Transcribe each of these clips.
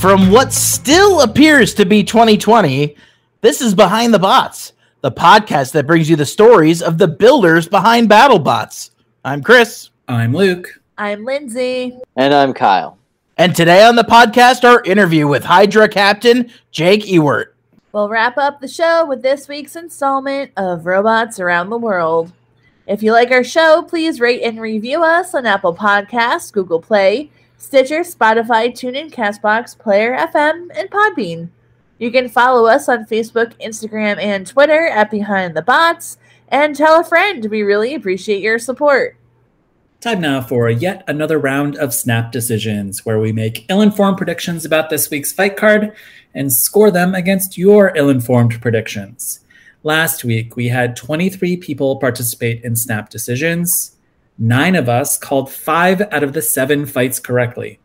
From what still appears to be 2020, this is Behind the Bots, the podcast that brings you the stories of the builders behind BattleBots. I'm Chris. I'm Luke. I'm Lindsay. And I'm Kyle. And today on the podcast, our interview with Hydra Captain Jake Ewert. We'll wrap up the show with this week's installment of Robots Around the World. If you like our show, please rate and review us on Apple Podcasts, Google Play, Stitcher, Spotify, TuneIn, Castbox, Player FM, and Podbean. You can follow us on Facebook, Instagram, and Twitter at Behind the Bots, and tell a friend. We really appreciate your support. Time now for yet another round of Snap Decisions, where we make ill informed predictions about this week's fight card and score them against your ill informed predictions. Last week, we had 23 people participate in Snap Decisions. Nine of us called five out of the seven fights correctly.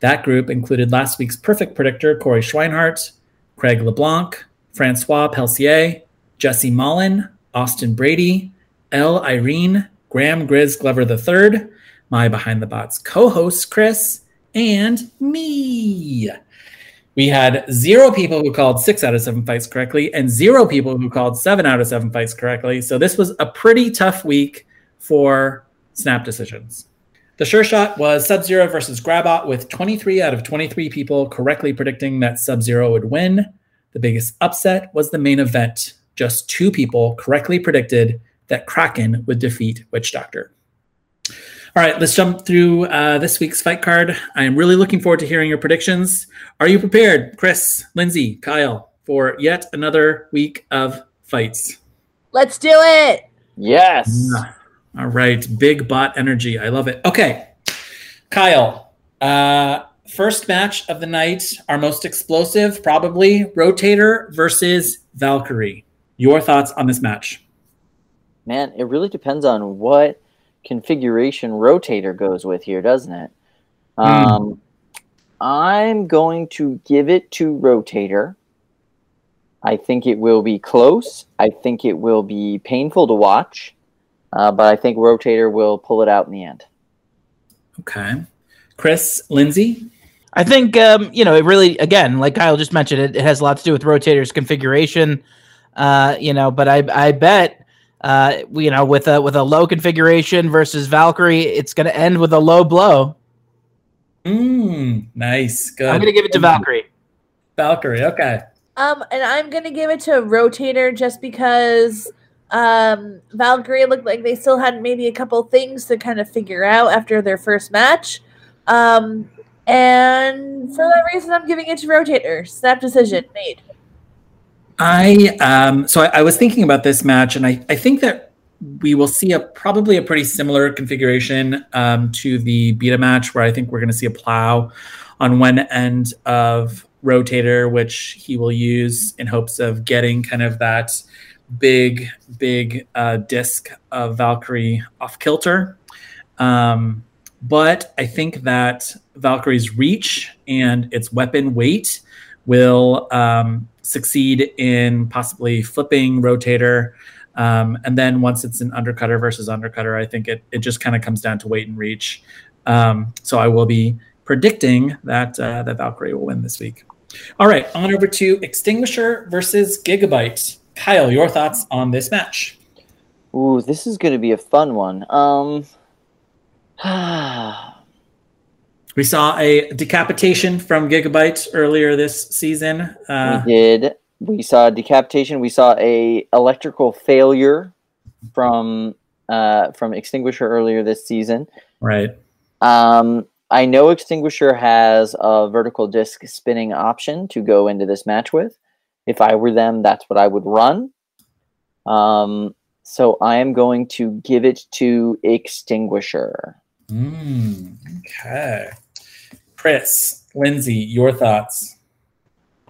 That group included last week's perfect predictor, Corey Schweinhart, Craig LeBlanc, Francois Pelsier, Jesse Mullen, Austin Brady, L. Irene, Graham Grizz Glover III, my Behind the Bots co host, Chris, and me. We had zero people who called six out of seven fights correctly and zero people who called seven out of seven fights correctly. So this was a pretty tough week for snap decisions. The sure shot was Sub Zero versus Grabot, with 23 out of 23 people correctly predicting that Sub Zero would win. The biggest upset was the main event. Just two people correctly predicted that Kraken would defeat Witch Doctor. All right, let's jump through uh, this week's fight card. I am really looking forward to hearing your predictions. Are you prepared, Chris, Lindsay, Kyle, for yet another week of fights? Let's do it. Yes. All right, big bot energy. I love it. Okay, Kyle. Uh, first match of the night, our most explosive, probably Rotator versus Valkyrie. Your thoughts on this match? Man, it really depends on what configuration Rotator goes with here, doesn't it? Hmm. Um, I'm going to give it to Rotator. I think it will be close. I think it will be painful to watch. Uh, but I think Rotator will pull it out in the end. Okay. Chris, Lindsay? I think, um, you know, it really, again, like Kyle just mentioned, it, it has a lot to do with Rotator's configuration. Uh, you know, but I, I bet, uh, you know, with a with a low configuration versus Valkyrie, it's going to end with a low blow. Mm, nice. Good. I'm going to give it to Valkyrie. Valkyrie. Okay. Um, and I'm gonna give it to Rotator just because um Valkyrie looked like they still had maybe a couple things to kind of figure out after their first match. Um, and for that reason, I'm giving it to Rotator. Snap decision made. I um so I, I was thinking about this match and I, I think that we will see a probably a pretty similar configuration um, to the beta match where I think we're going to see a plow on one end of rotator, which he will use in hopes of getting kind of that big, big uh, disc of Valkyrie off kilter. Um, but I think that Valkyrie's reach and its weapon weight will um, succeed in possibly flipping rotator. Um, and then once it's an undercutter versus undercutter, I think it, it just kind of comes down to weight and reach. Um, so I will be predicting that uh, that Valkyrie will win this week. All right, on over to Extinguisher versus Gigabyte. Kyle, your thoughts on this match? Ooh, this is going to be a fun one. Um, We saw a decapitation from Gigabyte earlier this season. Uh, we did. We saw a decapitation. We saw a electrical failure from uh, from Extinguisher earlier this season. right. Um, I know Extinguisher has a vertical disc spinning option to go into this match with. If I were them, that's what I would run. Um, so I am going to give it to Extinguisher. Mm, okay. Chris, Lindsay, your thoughts?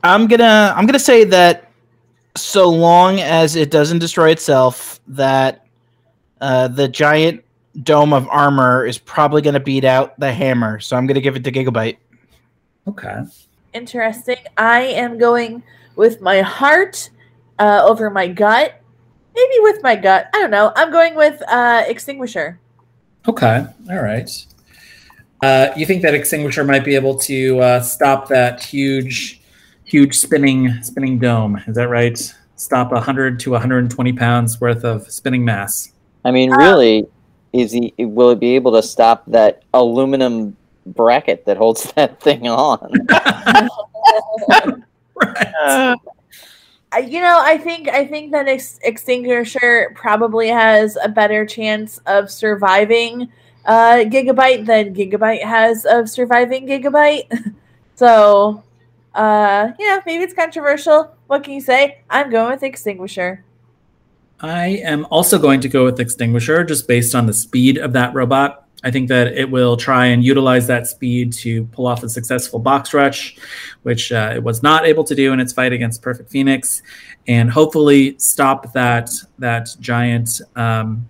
I'm gonna I'm gonna say that so long as it doesn't destroy itself, that uh, the giant dome of armor is probably gonna beat out the hammer. So I'm gonna give it to Gigabyte. Okay. Interesting. I am going with my heart uh, over my gut. Maybe with my gut. I don't know. I'm going with uh, Extinguisher. Okay. All right. Uh, you think that extinguisher might be able to uh, stop that huge, huge spinning spinning dome? Is that right? Stop 100 to 120 pounds worth of spinning mass. I mean, Uh, really, is he? Will it be able to stop that aluminum bracket that holds that thing on? Uh, you know, I think I think that ex- Extinguisher probably has a better chance of surviving uh, Gigabyte than Gigabyte has of surviving Gigabyte. so, uh, yeah, maybe it's controversial. What can you say? I'm going with Extinguisher. I am also going to go with extinguisher just based on the speed of that robot. I think that it will try and utilize that speed to pull off a successful box rush, which uh, it was not able to do in its fight against Perfect Phoenix, and hopefully stop that that giant um,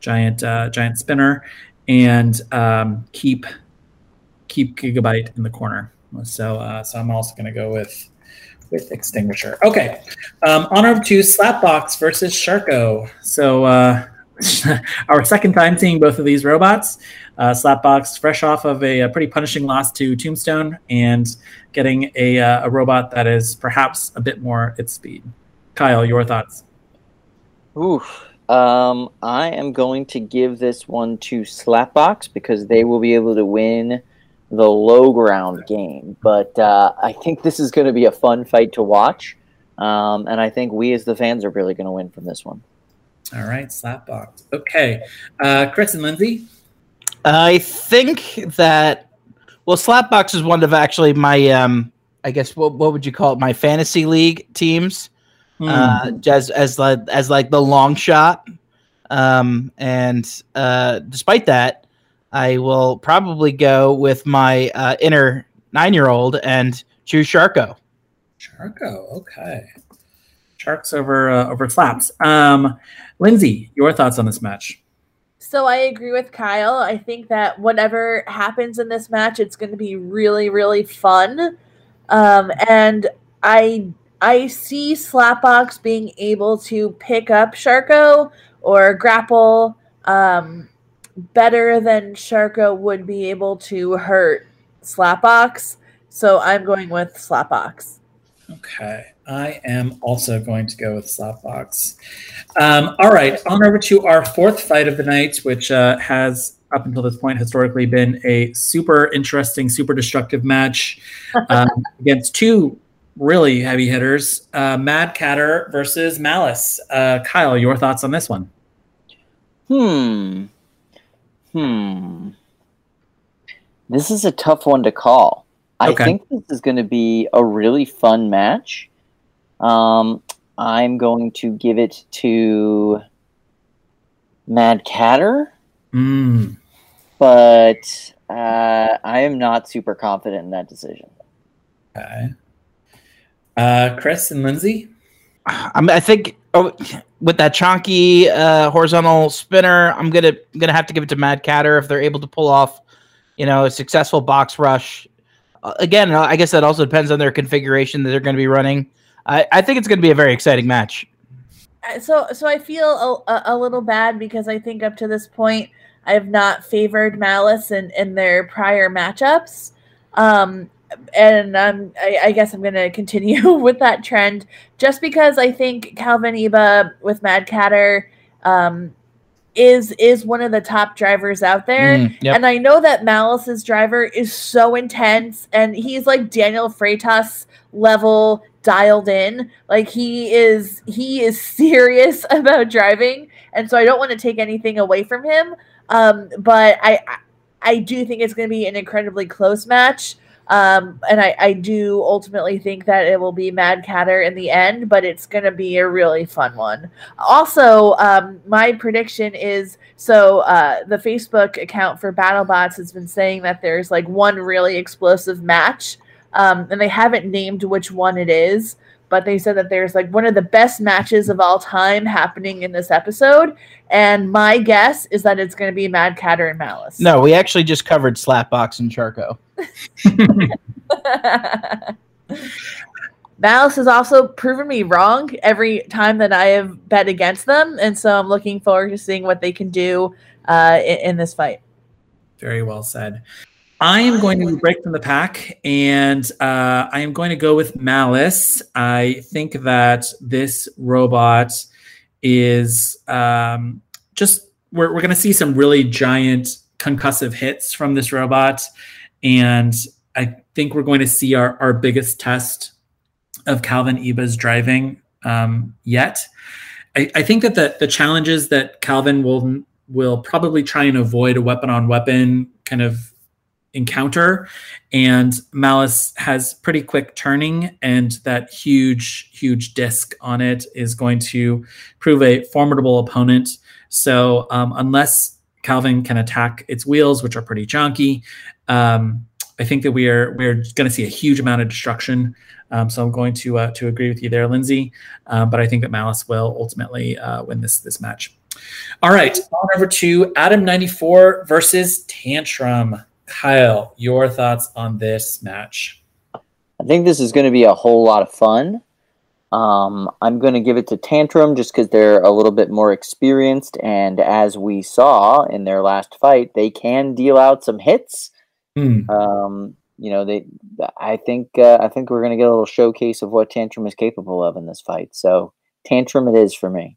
giant uh, giant spinner and um, keep keep Gigabyte in the corner. So uh, so I'm also going to go with with extinguisher. Okay, um, honor to Slapbox versus Sharko. So uh, our second time seeing both of these robots. Uh, Slapbox, fresh off of a, a pretty punishing loss to Tombstone, and getting a, uh, a robot that is perhaps a bit more at speed. Kyle, your thoughts? Oof. Um, I am going to give this one to Slapbox because they will be able to win the low ground game. But uh, I think this is going to be a fun fight to watch. Um, and I think we as the fans are really going to win from this one. All right, Slapbox. Okay, uh, Chris and Lindsay. I think that well, Slapbox is one of actually my um, I guess what what would you call it? My fantasy league teams. Hmm. uh, as as like as like the long shot. Um, and uh, despite that, I will probably go with my uh, inner nine year old and choose Sharko. Sharko. Okay, Sharks over uh, over Slaps. Um, Lindsay, your thoughts on this match? So I agree with Kyle. I think that whatever happens in this match, it's going to be really, really fun. Um, and I I see Slapbox being able to pick up Sharko or grapple um, better than Sharko would be able to hurt Slapbox. So I'm going with Slapbox. Okay, I am also going to go with Slapbox. Um, all right, on over to our fourth fight of the night, which uh, has up until this point historically been a super interesting, super destructive match um, against two really heavy hitters uh, Mad Catter versus Malice. Uh, Kyle, your thoughts on this one? Hmm. Hmm. This is a tough one to call. I Okay. think this is going to be a really fun match. Um, I'm going to give it to Mad Catter, Mm, but uh, I am not super confident in that decision. okay. Uh, Chris and Lindsay? I'm, I think oh, with that chonky uh, horizontal spinner, I'm gonna gonna have to give it to Mad Catter if they're able to pull off, you know, a successful box rush. Uh, again, I guess that also depends on their configuration that they're going to be running. I, I think it's going to be a very exciting match. Uh, so so I feel a, a, little bad because I think up to this point I have not favored Malice in, in their prior matchups. Um, and I, I guess I'm going to continue with that trend just because I think Calvin Eba with Mad Catter um, is is one of the top drivers out there. Mm, yep. And I know that Malice's driver is so intense and he's like Daniel Freitas level dialed in. Like he is he is serious about driving. And so I don't want to take anything away from him. Um, but I I do think it's going to be an incredibly close match. Um, and I, I do ultimately think that it will be Mad Catter in the end, but it's going to be a really fun one. Also, um, my prediction is so uh, the Facebook account for BattleBots has been saying that there's like one really explosive match, um, and they haven't named which one it is but they said that there's like one of the best matches of all time happening in this episode. And my guess is that it's going to be Mad Catter and Malice. No, we actually just covered Slapbox and Sharko. Malice has also proven me wrong every time that I have bet against them. And so I'm looking forward to seeing what they can do uh, in, in this fight. Very well said. I am going to break from the pack and uh, I am going to go with Malice. I think that this robot is um, just, we're, we're going to see some really giant concussive hits from this robot. And I think we're going to see our, our biggest test of Calvin Iba's driving um, yet. I, I think that the, the challenges that Calvin will will probably try and avoid a weapon on weapon kind of encounter and malice has pretty quick turning and that huge huge disc on it is going to prove a formidable opponent. So um, unless calvin can attack its wheels which are pretty chunky um, i think that we are we're going to see a huge amount of destruction. Um, so i'm going to uh, to agree with you there lindsay. Uh, but i think that malice will ultimately uh, win this this match. All right on over to adam 94 versus tantrum Kyle, your thoughts on this match? I think this is going to be a whole lot of fun. Um, I'm going to give it to Tantrum just because they're a little bit more experienced, and as we saw in their last fight, they can deal out some hits. Hmm. Um, you know, they. I think. Uh, I think we're going to get a little showcase of what Tantrum is capable of in this fight. So, Tantrum, it is for me.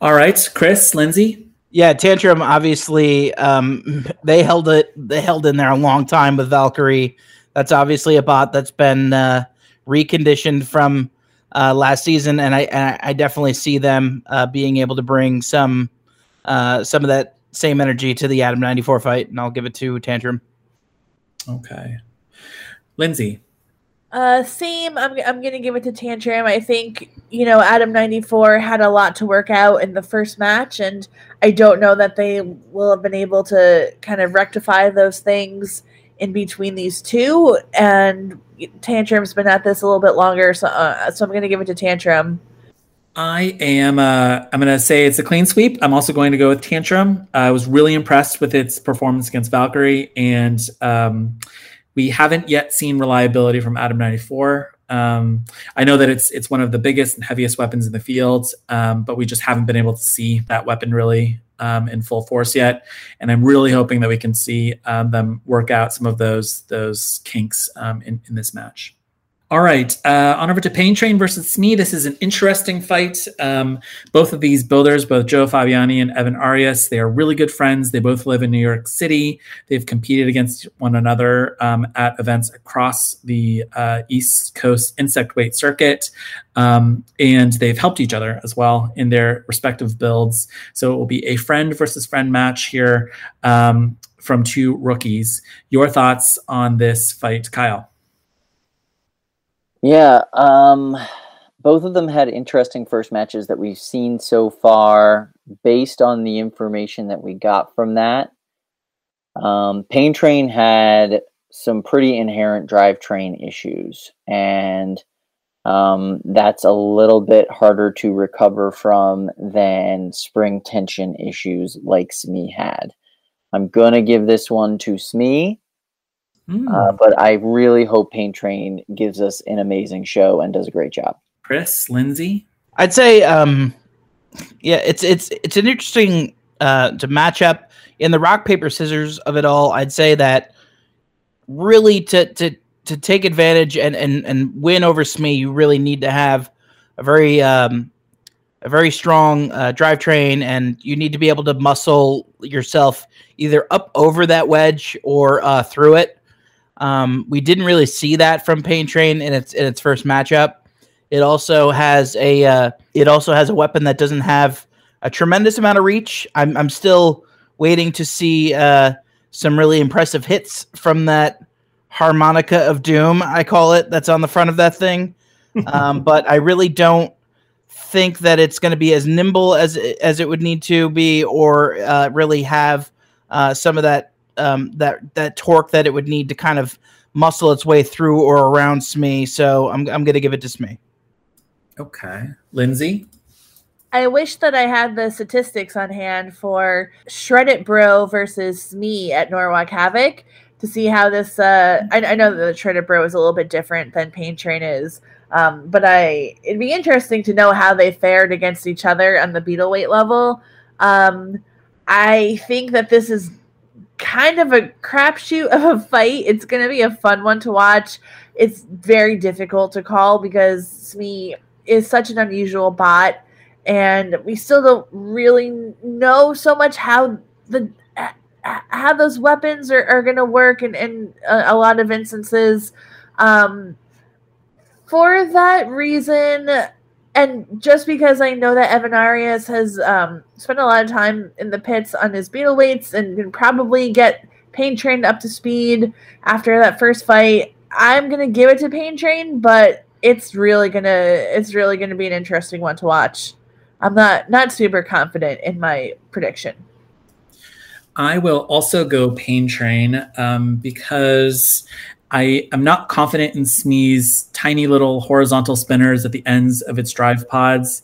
All right, Chris, Lindsay. Yeah, Tantrum obviously um, they held it they held in there a long time with Valkyrie. That's obviously a bot that's been uh, reconditioned from uh, last season, and I I definitely see them uh, being able to bring some uh, some of that same energy to the Adam ninety four fight, and I'll give it to Tantrum. Okay, Lindsay. Uh, same. I'm I'm gonna give it to Tantrum. I think you know Adam ninety four had a lot to work out in the first match, and I don't know that they will have been able to kind of rectify those things in between these two. And Tantrum's been at this a little bit longer, so uh, so I'm gonna give it to Tantrum. I am. Uh, I'm going to say it's a clean sweep. I'm also going to go with Tantrum. I was really impressed with its performance against Valkyrie, and um, we haven't yet seen reliability from Adam 94. Um, I know that it's it's one of the biggest and heaviest weapons in the field, um, but we just haven't been able to see that weapon really um, in full force yet. And I'm really hoping that we can see um, them work out some of those those kinks um, in, in this match. All right, uh, on over to Pain Train versus Smee. This is an interesting fight. Um, both of these builders, both Joe Fabiani and Evan Arias, they are really good friends. They both live in New York City. They've competed against one another um, at events across the uh, East Coast insect weight circuit, um, and they've helped each other as well in their respective builds. So it will be a friend versus friend match here um, from two rookies. Your thoughts on this fight, Kyle? Yeah, um, both of them had interesting first matches that we've seen so far based on the information that we got from that. Um, Pain Train had some pretty inherent drivetrain issues, and um, that's a little bit harder to recover from than spring tension issues like Smee had. I'm going to give this one to Smee Mm. Uh, but I really hope Pain Train gives us an amazing show and does a great job. Chris, Lindsay, I'd say, um, yeah, it's it's it's an interesting uh, to match up in the rock paper scissors of it all. I'd say that really to to to take advantage and and and win over Smee, you really need to have a very um, a very strong uh, drivetrain, and you need to be able to muscle yourself either up over that wedge or uh, through it. Um, we didn't really see that from Pain Train in its in its first matchup. It also has a uh, it also has a weapon that doesn't have a tremendous amount of reach. I'm I'm still waiting to see uh, some really impressive hits from that harmonica of doom, I call it, that's on the front of that thing. Um, but I really don't think that it's going to be as nimble as as it would need to be, or uh, really have uh, some of that um, that that torque that it would need to kind of muscle its way through or around Smee. So I'm I'm going to give it to Smee. Okay, Lindsay. I wish that I had the statistics on hand for Shred It Bro versus Smee at Norwalk Havoc to see how this. Uh, I, I know that the Shred It Bro is a little bit different than Pain Train is, um, but I it'd be interesting to know how they fared against each other on the beetle weight level. Um, I think that this is kind of a crapshoot of a fight. It's going to be a fun one to watch. It's very difficult to call because Smee is such an unusual bot and we still don't really know so much how the how those weapons are, are going to work in, in a, a, lot of instances um, for that reason and just because i know that evan arias has um, spent a lot of time in the pits on his beetle weights and can probably get pain train up to speed after that first fight i'm to give it to pain train but it's really gonna it's really gonna be an interesting one to watch I'm not not super confident in my prediction. I will also go Pain Train um, because I am not confident in Smee's tiny little horizontal spinners at the ends of its drive pods.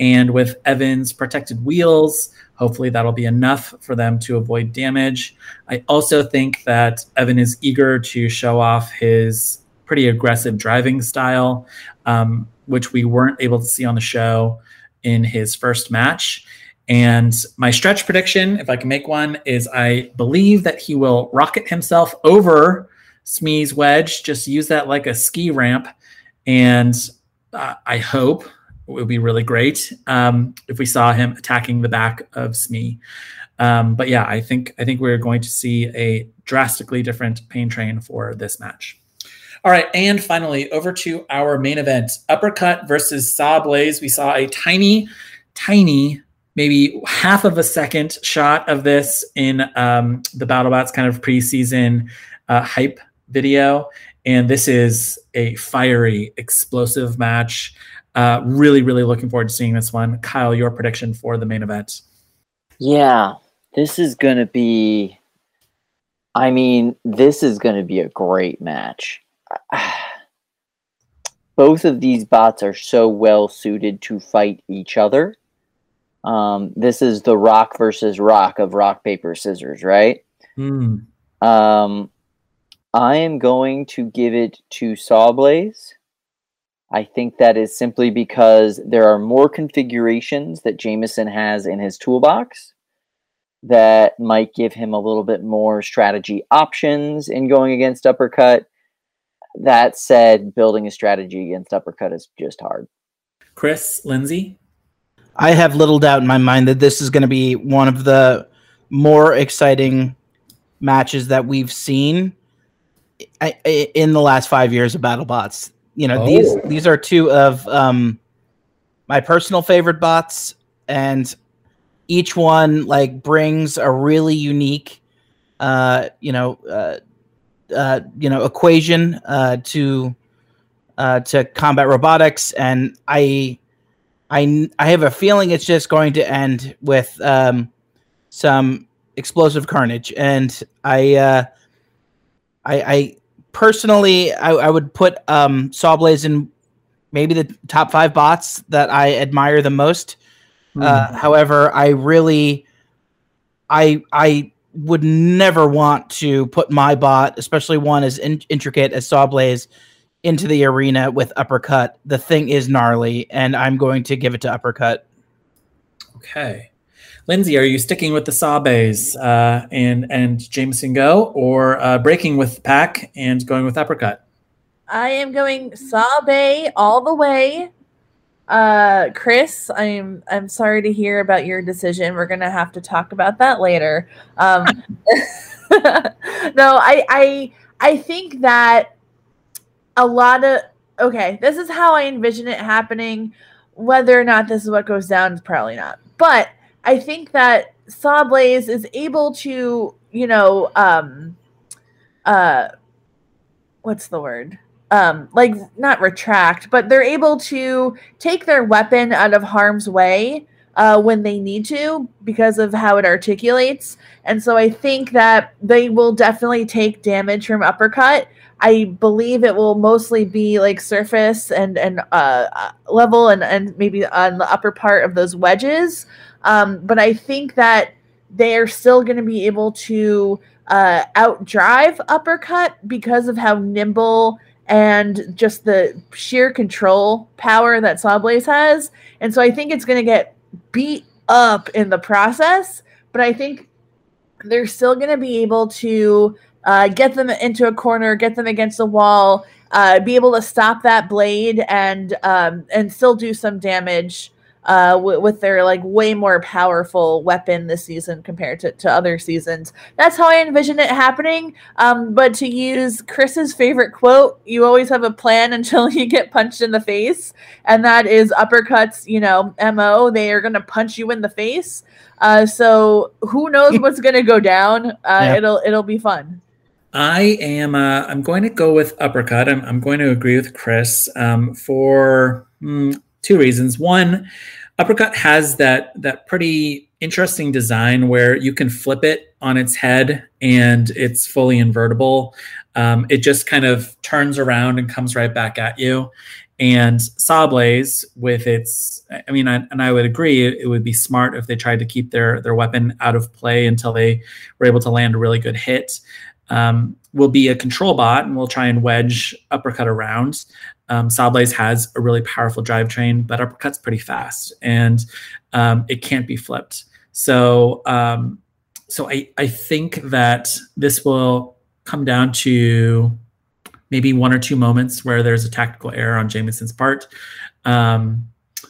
And with Evan's protected wheels, hopefully that'll be enough for them to avoid damage. I also think that Evan is eager to show off his pretty aggressive driving style, um, which we weren't able to see on the show in his first match. And my stretch prediction, if I can make one, is I believe that he will rocket himself over Smee's wedge, just use that like a ski ramp. And uh, I hope it would be really great um, if we saw him attacking the back of Smee. Um, but yeah, I think I think we're going to see a drastically different pain train for this match. All right, and finally, over to our main event Uppercut versus Sawblaze. We saw a tiny, tiny, maybe half of a second shot of this in um, the BattleBots kind of preseason uh, hype video. And this is a fiery, explosive match. Uh, really, really looking forward to seeing this one. Kyle, your prediction for the main event? Yeah, this is going to be. I mean, this is going to be a great match. both of these bots are so well suited to fight each other. Um, this is the rock versus rock of rock paper scissors, right? Mm. Um, I am going to give it to Sawblaze. I think that is simply because there are more configurations that Jamison has in his toolbox that might give him a little bit more strategy options in going against uppercut that said, building a strategy against uppercut is just hard. Chris, Lindsay? I have little doubt in my mind that this is going to be one of the more exciting matches that we've seen in the last five years of BattleBots. You know, oh. these these are two of um, my personal favorite bots, and each one like brings a really unique, uh, you know, uh, uh, you know equation uh, to uh, to combat robotics, and I I I have a feeling it's just going to end with um, some explosive carnage, and I uh, I, I personally I, I would put um, Sawblaze in maybe the top five bots that I admire the most. Mm. Uh, however, I really I I would never want to put my bot, especially one as in- intricate as Sawblaze, into the arena with uppercut. The thing is gnarly, and I'm going to give it to uppercut. Okay. Lindsay, are you sticking with the Sabes uh, and and Jamison Go, or uh, breaking with pack and going with uppercut? I am going Sawblaze all the way. Uh, Chris, I'm I'm sorry to hear about your decision. We're gonna have to talk about that later. Um, no, I I I think that a lot of okay, this is how I envision it happening. Whether or not this is what goes down is probably not. But I think that Sawblaze is able to you know, um, uh, what's the word? Um, like not retract, but they're able to take their weapon out of harm's way uh, when they need to because of how it articulates. And so I think that they will definitely take damage from uppercut. I believe it will mostly be like surface and and uh, uh level and and maybe on the upper part of those wedges. Um, but I think that they are still going to be able to uh, outdrive uppercut because of how nimble and just the sheer control power that Sawblaze has. And so I think it's going to get beat up in the process, but I think they're still going to be able to uh, get them into a corner, get them against the wall, uh, be able to stop that blade, and um, and still do some damage uh, w- with their like way more powerful weapon this season compared to, to other seasons. That's how I envision it happening. Um, but to use Chris's favorite quote, you always have a plan until you get punched in the face. And that is uppercuts, you know, MO. They are going to punch you in the face. Uh, so who knows what's going to go down? Uh, yeah. It'll it'll be fun. I am. Uh, I'm going to go with uppercut. I'm, I'm going to agree with Chris um, for mm, two reasons. One, uppercut has that that pretty interesting design where you can flip it on its head and it's fully invertible. Um, it just kind of turns around and comes right back at you. And Sawblaze, with its, I mean, I, and I would agree, it, it, would be smart if they tried to keep their their weapon out of play until they were able to land a really good hit. Um, will be a control bot, and we'll try and wedge uppercut around. Um, Sawblaze has a really powerful drivetrain, but uppercut's pretty fast and um, it can't be flipped. So, um, so I, I think that this will come down to maybe one or two moments where there's a tactical error on Jamison's part. Um,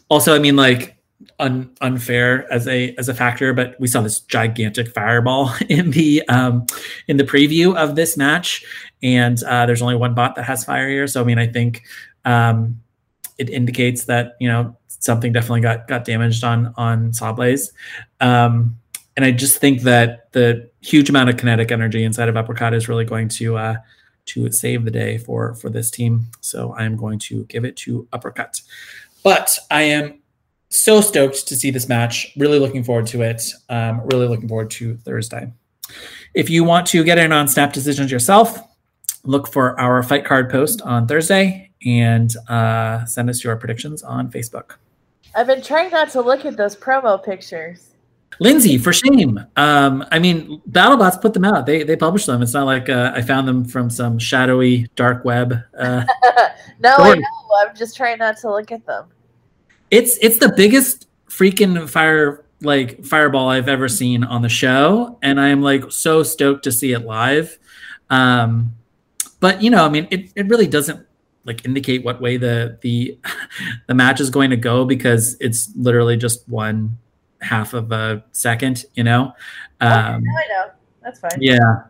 also, I mean, like un, unfair as a as a factor, but we saw this gigantic fireball in the um, in the preview of this match, and uh, there's only one bot that has fire here. So I mean, I think um, it indicates that you know something definitely got got damaged on on Sawblaze. Um, and I just think that the huge amount of kinetic energy inside of Uppercut is really going to uh, to save the day for for this team. So I am going to give it to Uppercut. But I am so stoked to see this match. Really looking forward to it. Um, really looking forward to Thursday. If you want to get in on snap decisions yourself, look for our fight card post on Thursday and uh, send us your predictions on Facebook. I've been trying not to look at those promo pictures. Lindsay, for shame. Um, I mean, BattleBots put them out. They they published them. It's not like uh, I found them from some shadowy dark web. Uh, no, story. I know. I'm just trying not to look at them. It's it's the biggest freaking fire like fireball I've ever seen on the show, and I am like so stoked to see it live. Um, but you know, I mean, it, it really doesn't like indicate what way the the the match is going to go because it's literally just one half of a second, you know. Um, okay, I know. That's fine. Yeah,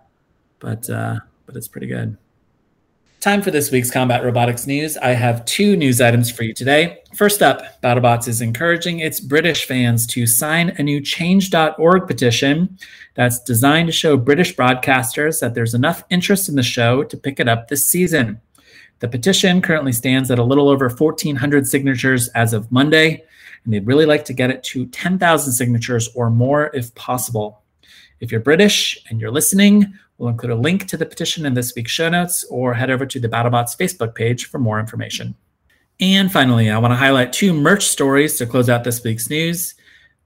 but uh, but it's pretty good. Time for this week's combat robotics news. I have two news items for you today. First up, BattleBots is encouraging its British fans to sign a new change.org petition that's designed to show British broadcasters that there's enough interest in the show to pick it up this season. The petition currently stands at a little over 1,400 signatures as of Monday, and they'd really like to get it to 10,000 signatures or more if possible. If you're British and you're listening, we'll include a link to the petition in this week's show notes or head over to the BattleBots Facebook page for more information. And finally, I want to highlight two merch stories to close out this week's news.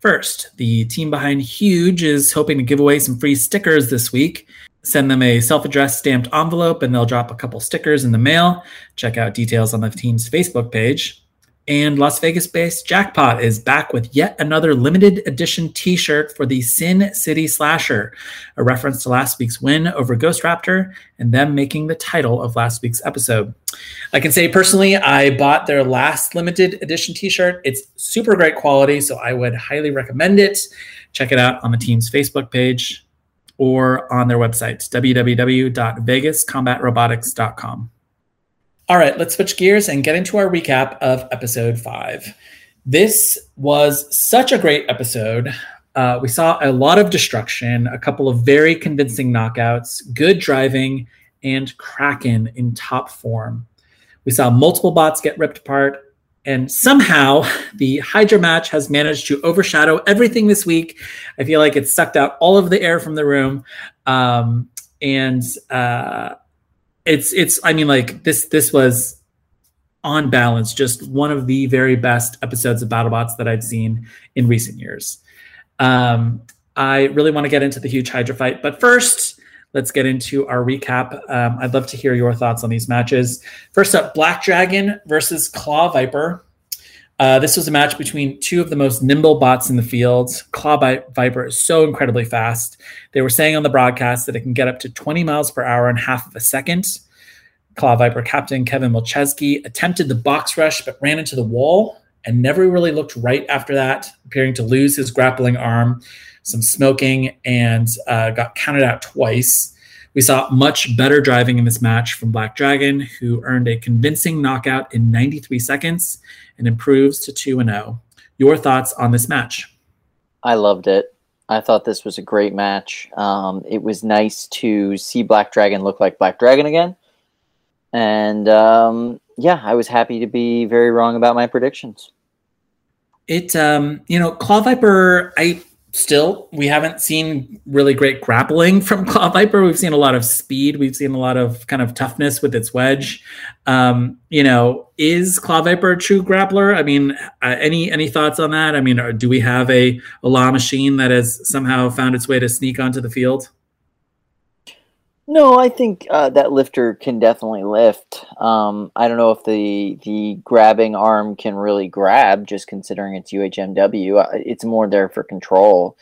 First, the team behind Huge is hoping to give away some free stickers this week. Send them a self addressed stamped envelope and they'll drop a couple stickers in the mail. Check out details on the team's Facebook page. And Las Vegas based Jackpot is back with yet another limited edition t shirt for the Sin City Slasher, a reference to last week's win over Ghost Raptor and them making the title of last week's episode. I can say personally, I bought their last limited edition t shirt. It's super great quality, so I would highly recommend it. Check it out on the team's Facebook page or on their website, www.vegascombatrobotics.com. All right, let's switch gears and get into our recap of episode five. This was such a great episode. Uh, we saw a lot of destruction, a couple of very convincing knockouts, good driving, and Kraken in top form. We saw multiple bots get ripped apart, and somehow the Hydra match has managed to overshadow everything this week. I feel like it sucked out all of the air from the room. Um, and uh, it's it's I mean like this this was on balance just one of the very best episodes of BattleBots that I've seen in recent years. Um, I really want to get into the huge Hydra fight, but first, let's get into our recap. Um, I'd love to hear your thoughts on these matches. First up, Black Dragon versus Claw Viper. Uh, this was a match between two of the most nimble bots in the field. Claw Viper is so incredibly fast. They were saying on the broadcast that it can get up to 20 miles per hour in half of a second. Claw Viper captain Kevin Milcheski attempted the box rush but ran into the wall and never really looked right after that, appearing to lose his grappling arm, some smoking, and uh, got counted out twice. We saw much better driving in this match from Black Dragon, who earned a convincing knockout in 93 seconds and improves to 2 0. Your thoughts on this match? I loved it. I thought this was a great match. Um, it was nice to see Black Dragon look like Black Dragon again. And um, yeah, I was happy to be very wrong about my predictions. It, um, you know, Claw Viper, I still we haven't seen really great grappling from Claw Viper. We've seen a lot of speed. We've seen a lot of kind of toughness with its wedge. Um, you know, is Claw Viper a true grappler? I mean, uh, any any thoughts on that? I mean, do we have a, a law machine that has somehow found its way to sneak onto the field? No, I think uh, that lifter can definitely lift. Um, I don't know if the the grabbing arm can really grab, just considering it's UHMW. Uh, it's more there for control,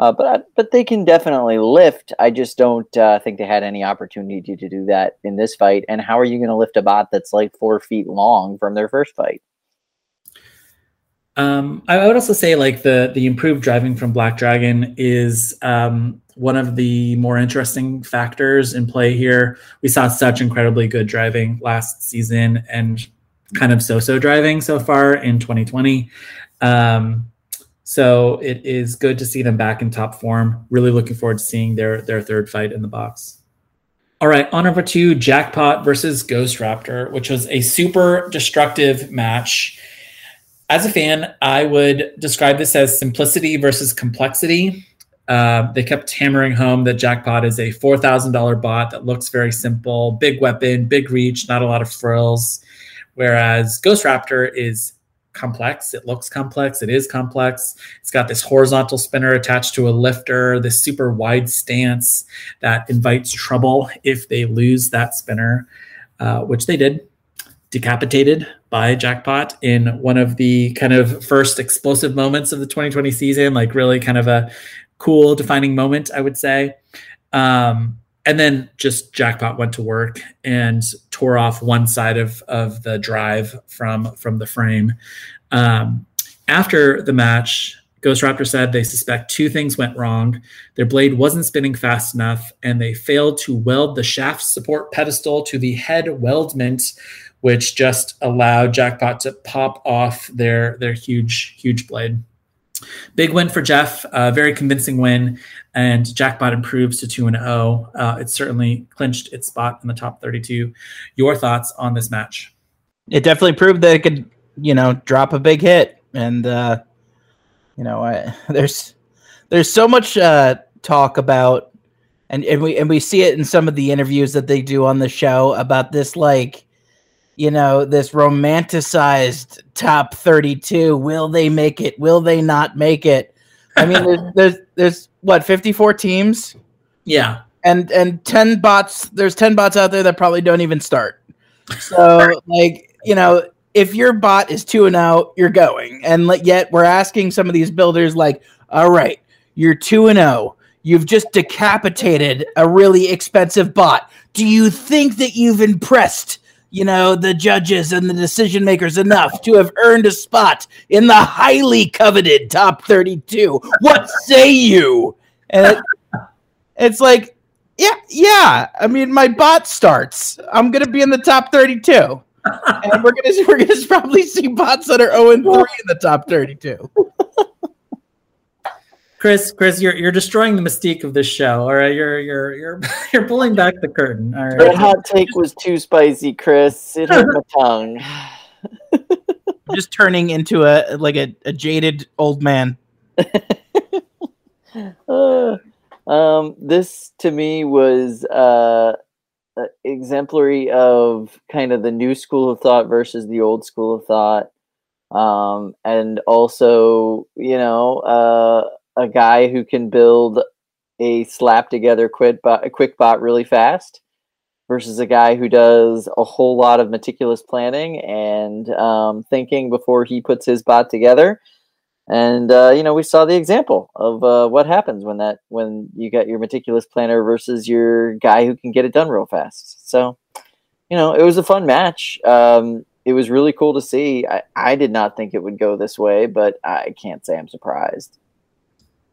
uh, but but they can definitely lift. I just don't uh, think they had any opportunity to do that in this fight. And how are you going to lift a bot that's like four feet long from their first fight? Um, I would also say like the the improved driving from Black Dragon is um, one of the more interesting factors in play here. We saw such incredibly good driving last season and kind of so-so driving so far in 2020. Um, so it is good to see them back in top form. Really looking forward to seeing their their third fight in the box. All right, on number two, Jackpot versus Ghost Raptor, which was a super destructive match. As a fan, I would describe this as simplicity versus complexity. Uh, they kept hammering home that Jackpot is a $4,000 bot that looks very simple, big weapon, big reach, not a lot of frills. Whereas Ghost Raptor is complex. It looks complex. It is complex. It's got this horizontal spinner attached to a lifter, this super wide stance that invites trouble if they lose that spinner, uh, which they did. Decapitated by Jackpot in one of the kind of first explosive moments of the 2020 season, like really kind of a cool defining moment, I would say. Um, and then just Jackpot went to work and tore off one side of, of the drive from from the frame. Um, after the match, Ghost Raptor said they suspect two things went wrong. Their blade wasn't spinning fast enough, and they failed to weld the shaft support pedestal to the head weldment, which just allowed Jackpot to pop off their their huge huge blade. Big win for Jeff, a very convincing win, and Jackpot improves to 2 and 0. Uh, it certainly clinched its spot in the top 32. Your thoughts on this match? It definitely proved that it could, you know, drop a big hit. And, uh, you know, I, there's there's so much uh, talk about, and, and we and we see it in some of the interviews that they do on the show about this, like, you know, this romanticized top 32. Will they make it? Will they not make it? I mean, there's, there's, there's what, 54 teams? Yeah. And, and 10 bots, there's 10 bots out there that probably don't even start. So, like, you know, if your bot is 2 and out, you're going. And yet we're asking some of these builders, like, all right, you're 2 and 0. You've just decapitated a really expensive bot. Do you think that you've impressed you know, the judges and the decision makers enough to have earned a spot in the highly coveted top 32. What say you? And it, it's like, yeah, yeah. I mean, my bot starts. I'm gonna be in the top 32. and we're gonna we're gonna probably see bots that are 0 and 3 in the top 32. Chris, Chris, you're you're destroying the mystique of this show. All right, you're you're you're you're pulling back the curtain. All right. That hot take was too spicy, Chris. It hurt my tongue. just turning into a like a, a jaded old man. Uh, um, this to me was uh, uh, exemplary of kind of the new school of thought versus the old school of thought. Um, and also, you know, uh, a guy who can build a slap together quick bot, a quick bot really fast versus a guy who does a whole lot of meticulous planning and um, thinking before he puts his bot together. And uh, you know, we saw the example of uh, what happens when that when you got your meticulous planner versus your guy who can get it done real fast. So, you know, it was a fun match. Um, it was really cool to see. I, I did not think it would go this way, but I can't say I'm surprised.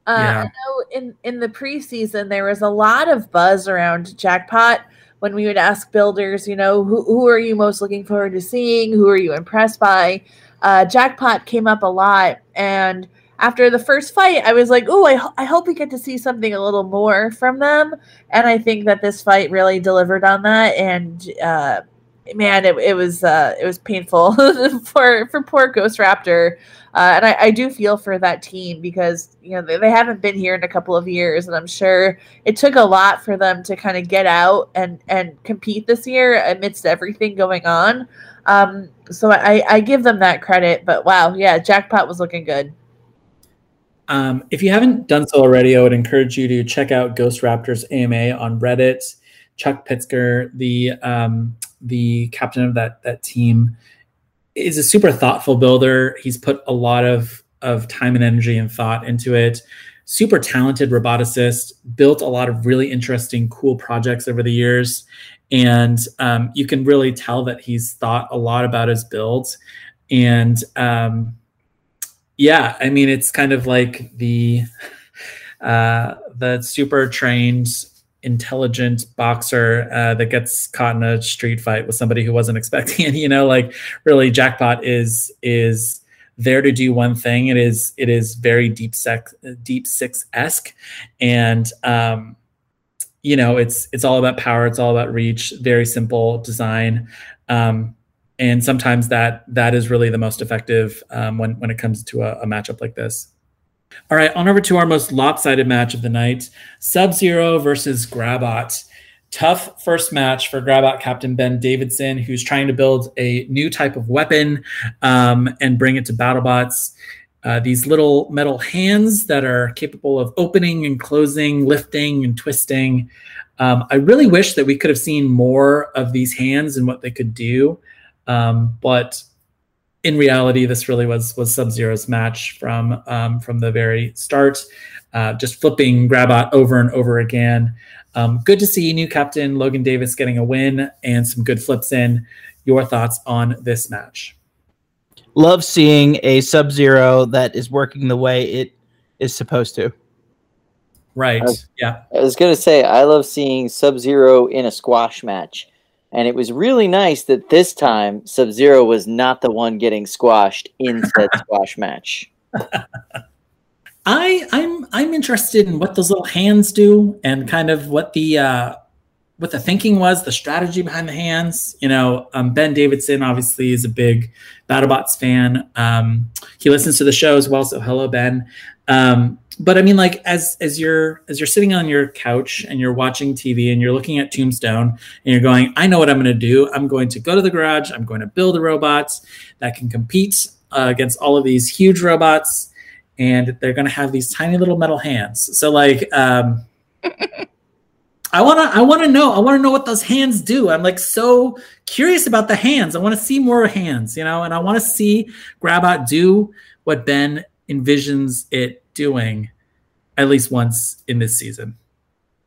Uh, Yeah. I know in in the preseason there was a lot of buzz around Jackpot when we would ask builders, you know, who who are you most looking forward to seeing? Who are you impressed by? Uh, Jackpot came up a lot, and after the first fight, I was like, oh, I, ho- I hope we get to see something a little more from them. And I think that this fight really delivered on that. And uh, man, it, it was uh, it was painful for for poor Ghost Raptor. Uh, and I, I do feel for that team because you know they, they haven't been here in a couple of years, and I'm sure it took a lot for them to kind of get out and and compete this year amidst everything going on. Um, so I, I give them that credit, but wow, yeah, Jackpot was looking good. Um, if you haven't done so already, I would encourage you to check out Ghost Raptors AMA on Reddit. Chuck Pitzer, the um, the captain of that that team, is a super thoughtful builder. He's put a lot of of time and energy and thought into it. Super talented roboticist, built a lot of really interesting, cool projects over the years, and um, you can really tell that he's thought a lot about his builds. And um, yeah, I mean, it's kind of like the uh, the super trained, intelligent boxer uh, that gets caught in a street fight with somebody who wasn't expecting it. You know, like really, jackpot is is there to do one thing. It is it is very deep sec deep six esque, and um, you know, it's it's all about power. It's all about reach. Very simple design. Um, and sometimes that that is really the most effective um, when when it comes to a, a matchup like this. All right, on over to our most lopsided match of the night: Sub Zero versus Grabot. Tough first match for Grabot captain Ben Davidson, who's trying to build a new type of weapon um, and bring it to BattleBots. Uh, these little metal hands that are capable of opening and closing, lifting and twisting. Um, I really wish that we could have seen more of these hands and what they could do. Um, but in reality, this really was was Sub Zero's match from um, from the very start. Uh, just flipping Grabot over and over again. Um, good to see new captain Logan Davis getting a win and some good flips in. Your thoughts on this match? Love seeing a Sub Zero that is working the way it is supposed to. Right. Uh, yeah. I was gonna say I love seeing Sub Zero in a squash match, and it was really nice that this time Sub Zero was not the one getting squashed in said squash match. I I'm I'm interested in what those little hands do and kind of what the uh, what the thinking was, the strategy behind the hands. You know, um, Ben Davidson obviously is a big BattleBots fan. Um, he listens to the show as well, so hello Ben. Um, but I mean, like as as you're as you're sitting on your couch and you're watching TV and you're looking at Tombstone and you're going, I know what I'm going to do. I'm going to go to the garage. I'm going to build a robot that can compete uh, against all of these huge robots, and they're going to have these tiny little metal hands. So like. Um, I want to I want to know I want to know what those hands do. I'm like so curious about the hands. I want to see more hands, you know, and I want to see Grabot do what Ben envisions it doing at least once in this season.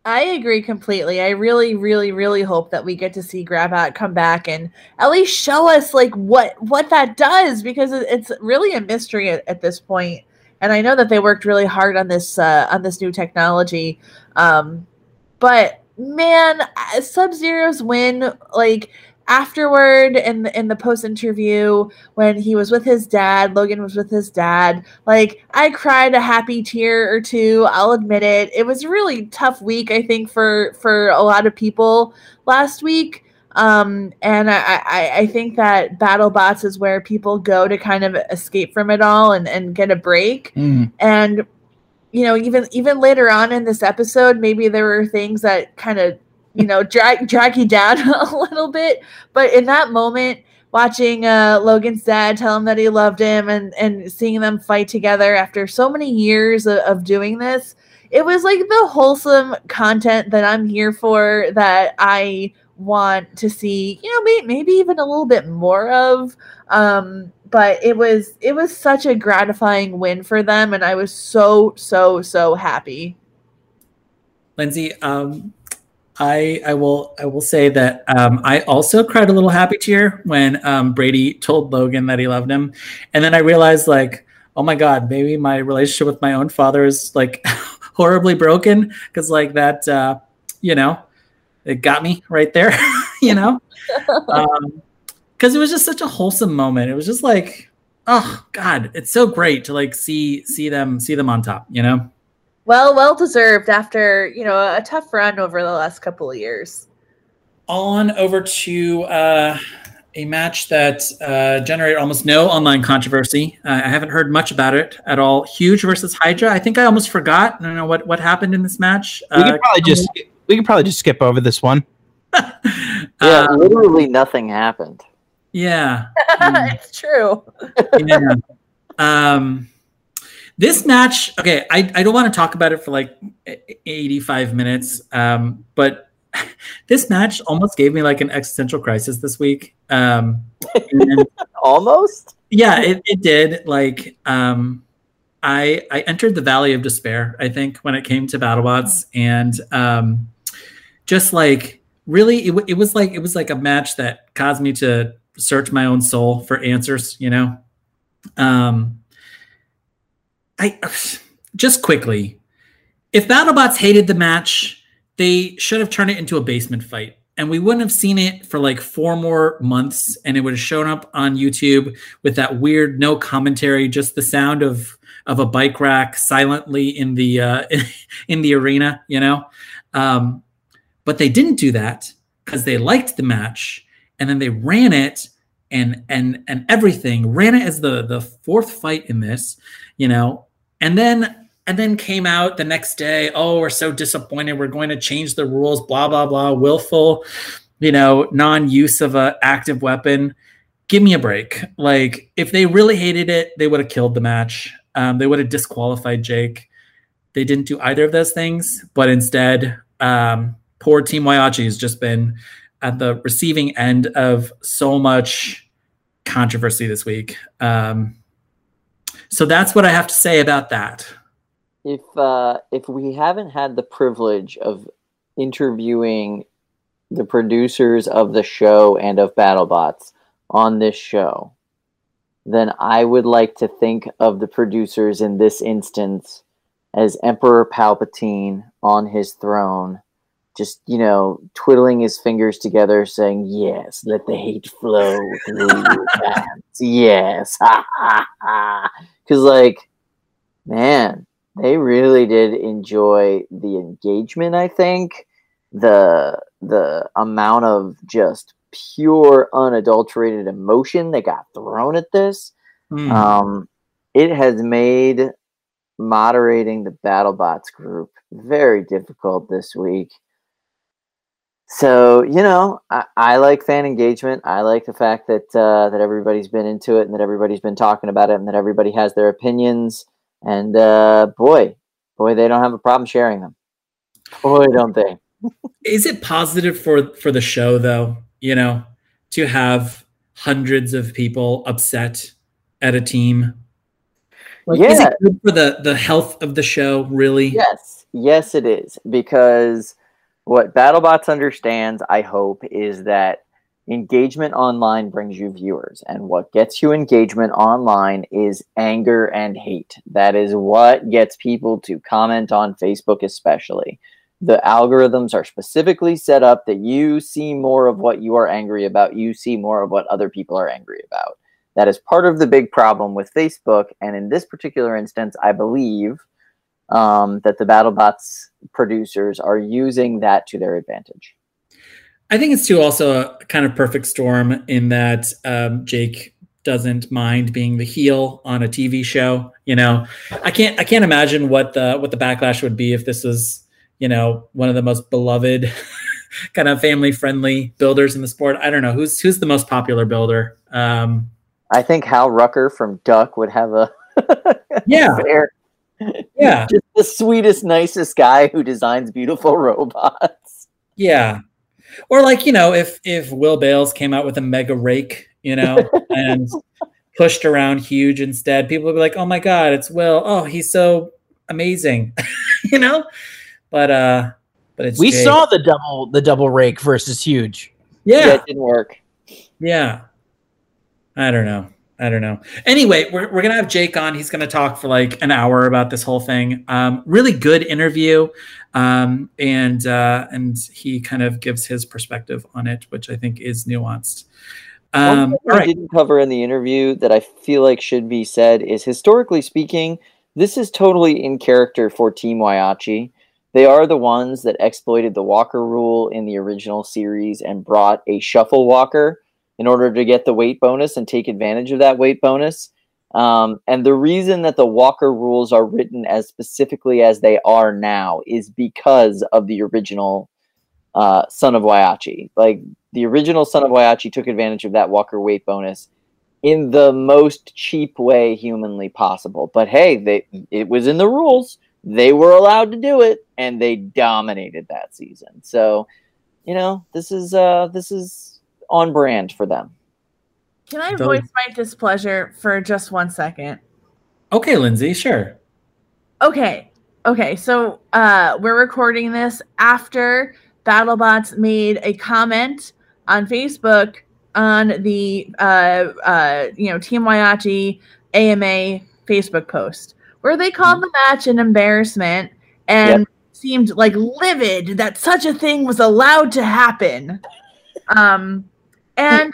I agree completely. I really, really, really hope that we get to see Grabot come back and at least show us like what what that does because it's really a mystery at, at this point. And I know that they worked really hard on this uh, on this new technology, um, but man, Sub Zero's win like afterward in the in the post interview when he was with his dad logan was with his dad like i cried a happy tear or two i'll admit it. It was a really tough week i think for for a lot of people last week. Um and i i, I think that battle bots is where people go to kind of escape from it all and and get a break. Mm. and you know even even later on in this episode maybe there were things that kind of you know drag drag you down a little bit. But in that moment watching uh logan's dad tell him that he loved him and and seeing them fight together after so many years of, of doing this it was like the wholesome content that i'm here for that i want to see you know may, maybe even a little bit more of. Um but it was it was such a gratifying win for them and i was so so so happy. Lindsay, um, I I will I will say that um, I also cried a little happy tear when um, Brady told Logan that he loved him, and then I realized like, oh my god, maybe my relationship with my own father is like horribly broken because like that, uh, you know, it got me right there, you know, because it was just such a wholesome moment. It was just like, oh god, it's so great to like see see them see them on top, you know. Well well deserved after you know a tough run over the last couple of years on over to uh, a match that uh, generated almost no online controversy. Uh, I haven't heard much about it at all. Huge versus Hydra. I think I almost forgot. I don't know what, what happened in this match. We Uh, could probably just we could probably just skip over this one. Yeah, uh, literally nothing happened. yeah. Mm. it's true yeah. Um, this match, okay, I, I don't want to talk about it for like e- 85 minutes, um, but this match almost gave me like an existential crisis this week. Um, and Almost. yeah, it, it did. Like, um, I I entered the valley of despair. I think when it came to BattleBots, and um, just like really, it, it was like it was like a match that caused me to search my own soul for answers. You know, um, I just quickly, if BattleBots hated the match, they should have turned it into a basement fight. And we wouldn't have seen it for like four more months, and it would have shown up on YouTube with that weird no commentary, just the sound of of a bike rack silently in the uh, in the arena, you know. Um, but they didn't do that because they liked the match, and then they ran it and and and everything ran it as the the fourth fight in this, you know, and then and then came out the next day oh we're so disappointed. We're going to change the rules blah blah blah. Willful you know non-use of a active weapon. Give me a break. Like if they really hated it they would have killed the match. Um, they would have disqualified jake. They didn't do either of those things but instead um, poor team Whyachi has just been at the receiving end of so much controversy this week. Um, so that's what i have to say about that If uh, if we haven't had the privilege of interviewing the producers of the show and of BattleBots on this show, then I would like to think of the producers in this instance as Emperor Palpatine on his throne, just you know, twiddling his fingers together, saying, "Yes, let the hate flow through your hands. Yes, ha ha ha." Because like, man, they really did enjoy the engagement. I think the the amount of just pure, unadulterated emotion that got thrown at this. Hmm. Um, it has made moderating the BattleBots group very difficult this week. So you know, I, I like fan engagement. I like the fact that uh, that everybody's been into it and that everybody's been talking about it and that everybody has their opinions. And uh, boy, boy, they don't have a problem sharing them. Boy, don't they? is it positive for for the show though you know to have hundreds of people upset at a team like, is Yeah. it good for the the health of the show really Yes, yes, it is because what BattleBots understands, I hope, is that engagement online brings you viewers, and what gets you engagement online is anger and hate. That is what gets people to comment on Facebook, especially. the algorithms are specifically set up that you see more of what you are angry about, you see more of what other people are angry about. That is part of the big problem with Facebook. And in this particular instance, I believe um, that the BattleBots producers are using that to their advantage. I think it's too also a kind of perfect storm in that um, Jake doesn't mind being the heel on a TV show. You know, I can't I can't imagine what the what the backlash would be if this was you know one of the most beloved kind of family friendly builders in the sport. I don't know who's who's the most popular builder. Um, I think Hal Rucker from Duck would have a yeah fair, yeah just the sweetest, nicest guy who designs beautiful robots. yeah. Or like you know if if Will Bales came out with a mega rake, you know, and pushed around huge instead, people would be like, "Oh my god, it's Will! Oh, he's so amazing," you know. But uh, but it's we Jake. saw the double the double rake versus huge. yeah it didn't work. Yeah. I don't know. I don't know. Anyway, we're, we're going to have Jake on. He's going to talk for like an hour about this whole thing. Um, really good interview. Um, and, uh, and he kind of gives his perspective on it, which I think is nuanced. Um, all right. didn't cover in the interview that I feel like should be said is historically speaking, this is totally in character for Team Whyachi. They are the ones that exploited the walker rule in the original series and brought a shuffle walker in order to get the weight bonus and take advantage of that weight bonus. Um, and the reason that the walker rules are written as specifically as they are now is because of the original uh, Son of Whyachi. Like the original Son of Whyachi took advantage of that walker weight bonus in the most cheap way humanly possible. But hey, they it was in the rules. They were allowed to do it, and they dominated that season. So, you know, this is uh this is on brand for them. Can I Those- voice my displeasure for just one second? Okay, Lindsay, sure. Okay. Okay. So uh we're recording this after BattleBots made a comment on Facebook on the uh uh you know Team Whyachi AMA Facebook post where they called the match an embarrassment and seemed like livid that such a thing was allowed to happen. Um and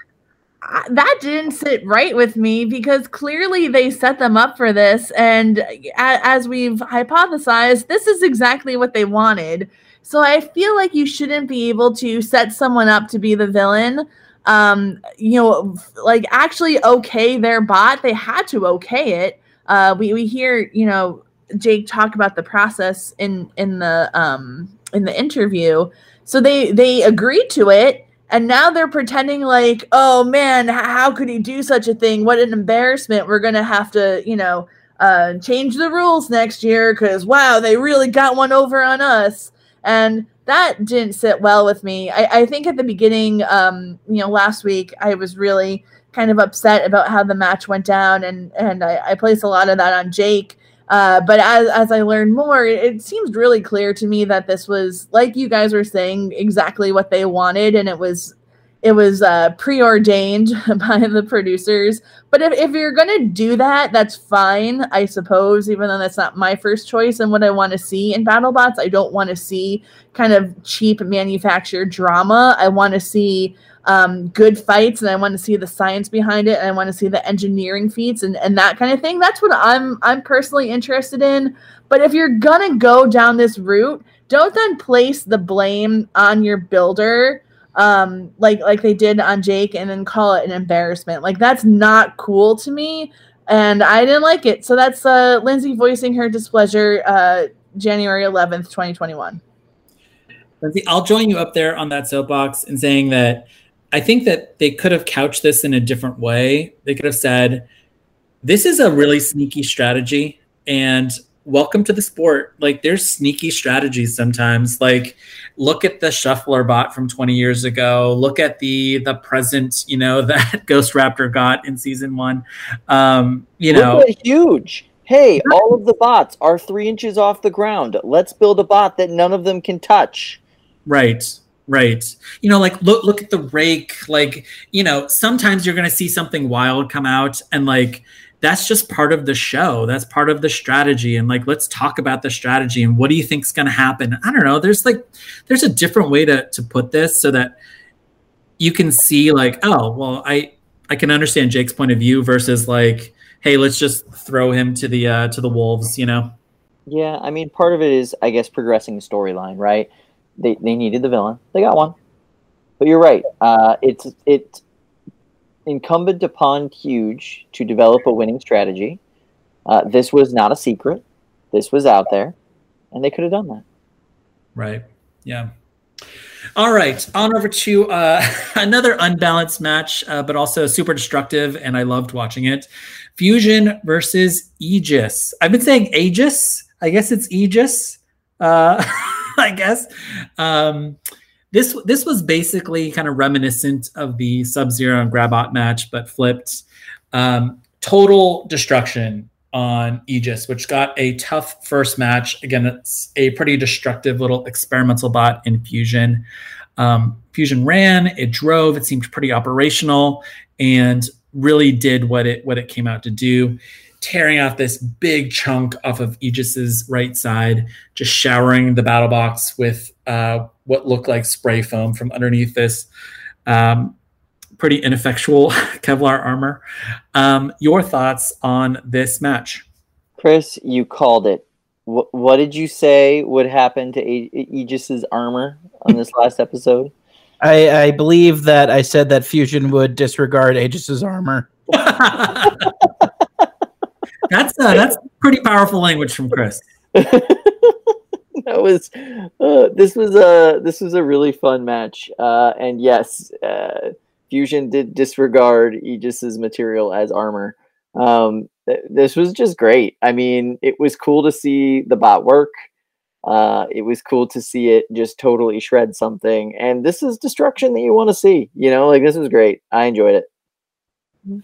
that didn't sit right with me because clearly they set them up for this. And as we've hypothesized this is exactly what they wanted. So i feel like you shouldn't be able to set someone up to be the villain. Um you know like actually okay their bot. They had to okay it. Uh we, we hear you know jake talk about the process in in the um in the interview. So they they agreed to it and now they're pretending like, oh man, how could he do such a thing? What an embarrassment. We're going to have to, you know, uh, change the rules next year because, wow, they really got one over on us. And that didn't sit well with me. I, I think at the beginning, um, you know, last week, I was really kind of upset about how the match went down. And, and I, I placed a lot of that on Jake. Uh, but as, as I learned more, it, it seems really clear to me that this was, like you guys were saying, exactly what they wanted, and it was it was uh, preordained by the producers. But if, if you're gonna do that, that's fine, I suppose. Even though that's not my first choice and what I want to see in BattleBots, I don't want to see kind of cheap manufactured drama. I want to see um, good fights and I want to see the science behind it and I want to see the engineering feats and, and that kind of thing. That's what I'm I'm personally interested in. But if you're gonna go down this route, don't then place the blame on your builder um like like they did on Jake and then call it an embarrassment. Like that's not cool to me and I didn't like it. So that's uh Lindsay voicing her displeasure uh January 11th, 2021. Lindsay, I'll join you up there on that soapbox and saying that I think that they could have couched this in a different way. They could have said, this is a really sneaky strategy and welcome to the sport. Like there's sneaky strategies sometimes. Like look at the shuffler bot from 20 years ago. Look at the the present, you know, that Ghost Raptor got in season one. Um, you know, huge. Hey, all of the bots are three inches off the ground. Let's build a bot that none of them can touch. Right. Right. You know, like look look at the rake. Like, you know, sometimes you're gonna see something wild come out and like that's just part of the show. That's part of the strategy. And like, let's talk about the strategy and what do you think's to happen? I don't know. There's like, there's a different way to, to put this so that you can see like, oh, well, I, I can understand Jake's point of view versus like, Hey, let's just throw him to the, uh, to the wolves, you know? Yeah. I mean, part of it is, I guess, progressing the storyline, right? They, they needed the villain. They got one. But you're right. Uh, it's, it's, incumbent upon Huge to develop a winning strategy. Uh, this was not a secret. This was out there, and they could have done that. Right. Yeah. All right. On over to uh, another unbalanced match, uh, but also super destructive, and I loved watching it. Fusion versus Aegis. I've been saying Aegis. I guess it's Aegis. Uh, I guess. Um, this this was basically kind of reminiscent of the Sub Zero and Grabot match, but flipped. Um, total destruction on Aegis, which got a tough first match. Again, it's a pretty destructive little experimental bot in Fusion. Um, Fusion ran, it drove, it seemed pretty operational, and really did what it what it came out to do tearing off this big chunk off of Aegis's right side, just showering the battle box with uh, what looked like spray foam from underneath this um, pretty ineffectual Kevlar armor. Um, your thoughts on this match? Chris, you called it. What, what did you say would happen to Aegis's armor on this last episode? I, I believe that I said that Fusion would disregard Aegis's armor. that's uh, that's pretty powerful language from Chris. that was uh, this was a this was a really fun match, uh, and yes, uh, Fusion did disregard Aegis's material as armor. Um, th- this was just great. I mean, it was cool to see the bot work. Uh, it was cool to see it just totally shred something, and this is destruction that you want to see. You know, like this was great. I enjoyed it.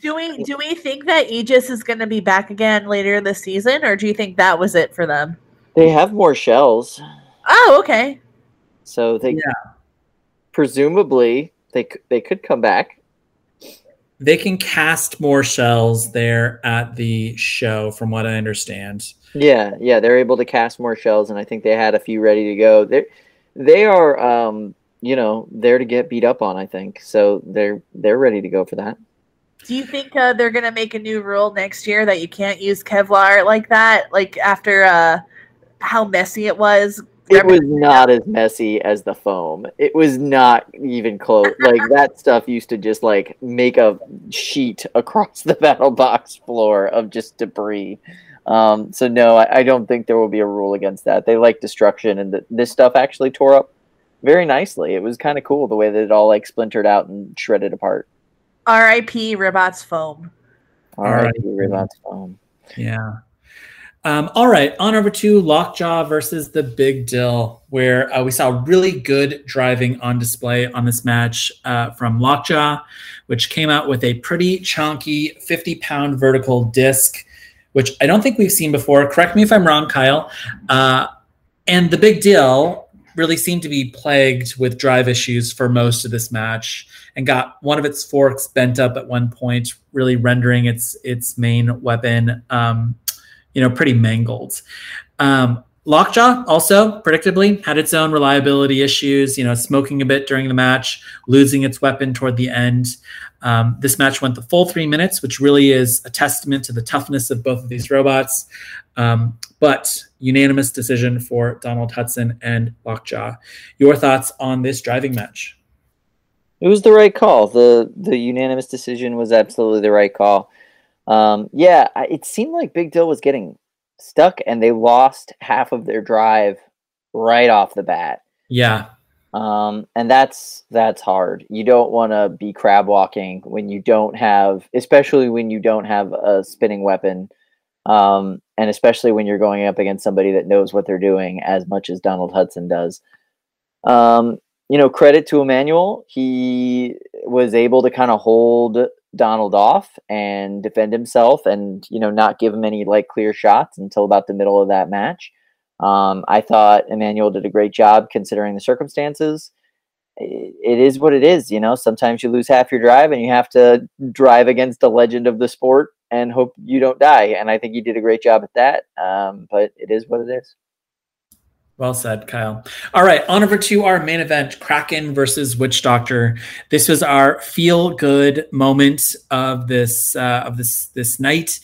Do we do we think that Aegis is going to be back again later this season, or do you think that was it for them? They have more shells. Oh, okay. So they yeah. presumably they they could come back. They can cast more shells there at the show, from what I understand. Yeah, yeah, they're able to cast more shells, and I think they had a few ready to go. They they are, um, you know, there to get beat up on. I think so. They're they're ready to go for that. Do you think uh, they're gonna make a new rule next year that you can't use Kevlar like that? Like after uh, how messy it was. It was not as messy as the foam. It was not even close. like that stuff used to just like make a sheet across the battle box floor of just debris. Um, so no, I, I, don't think there will be a rule against that. They like destruction, and the, this stuff actually tore up very nicely. It was kind of cool the way that it all like splintered out and shredded apart. R.I.P. Robots Foam. R.I.P. Robots Foam. Yeah. Um, all right, on over to Lockjaw versus the Big Dill, where uh, we saw really good driving on display on this match uh, from Lockjaw, which came out with a pretty chunky 50 pound vertical disc, which I don't think we've seen before. Correct me if I'm wrong, Kyle. Uh, and the Big Dill really seemed to be plagued with drive issues for most of this match and got one of its forks bent up at one point, really rendering its its main weapon um, you know, pretty mangled. Um, Lockjaw also predictably had its own reliability issues, you know, smoking a bit during the match, losing its weapon toward the end. Um, this match went the full three minutes, which really is a testament to the toughness of both of these robots. Um, but unanimous decision for Donald Hudson and Lockjaw. Your thoughts on this driving match? It was the right call. the The unanimous decision was absolutely the right call. Um, yeah, it seemed like Big Dill was getting stuck, and they lost half of their drive right off the bat. Yeah. Um, and that's that's hard. You don't want to be crab walking when you don't have, especially when you don't have a spinning weapon, um, and especially when you're going up against somebody that knows what they're doing as much as Donald Hudson does. Um, you know, credit to Emmanuel. He was able to kind of hold Donald off and defend himself and, you know, not give him any like clear shots until about the middle of that match. Um, I thought Emmanuel did a great job considering the circumstances. it, is what it is. You know, sometimes you lose half your drive and you have to drive against the legend of the sport and hope you don't die. And I think you did a great job at that. Um, but it is what it is. Well said, Kyle. All right, on over to our main event Kraken versus Witch Doctor. This was our feel good moment of this uh, of this this night.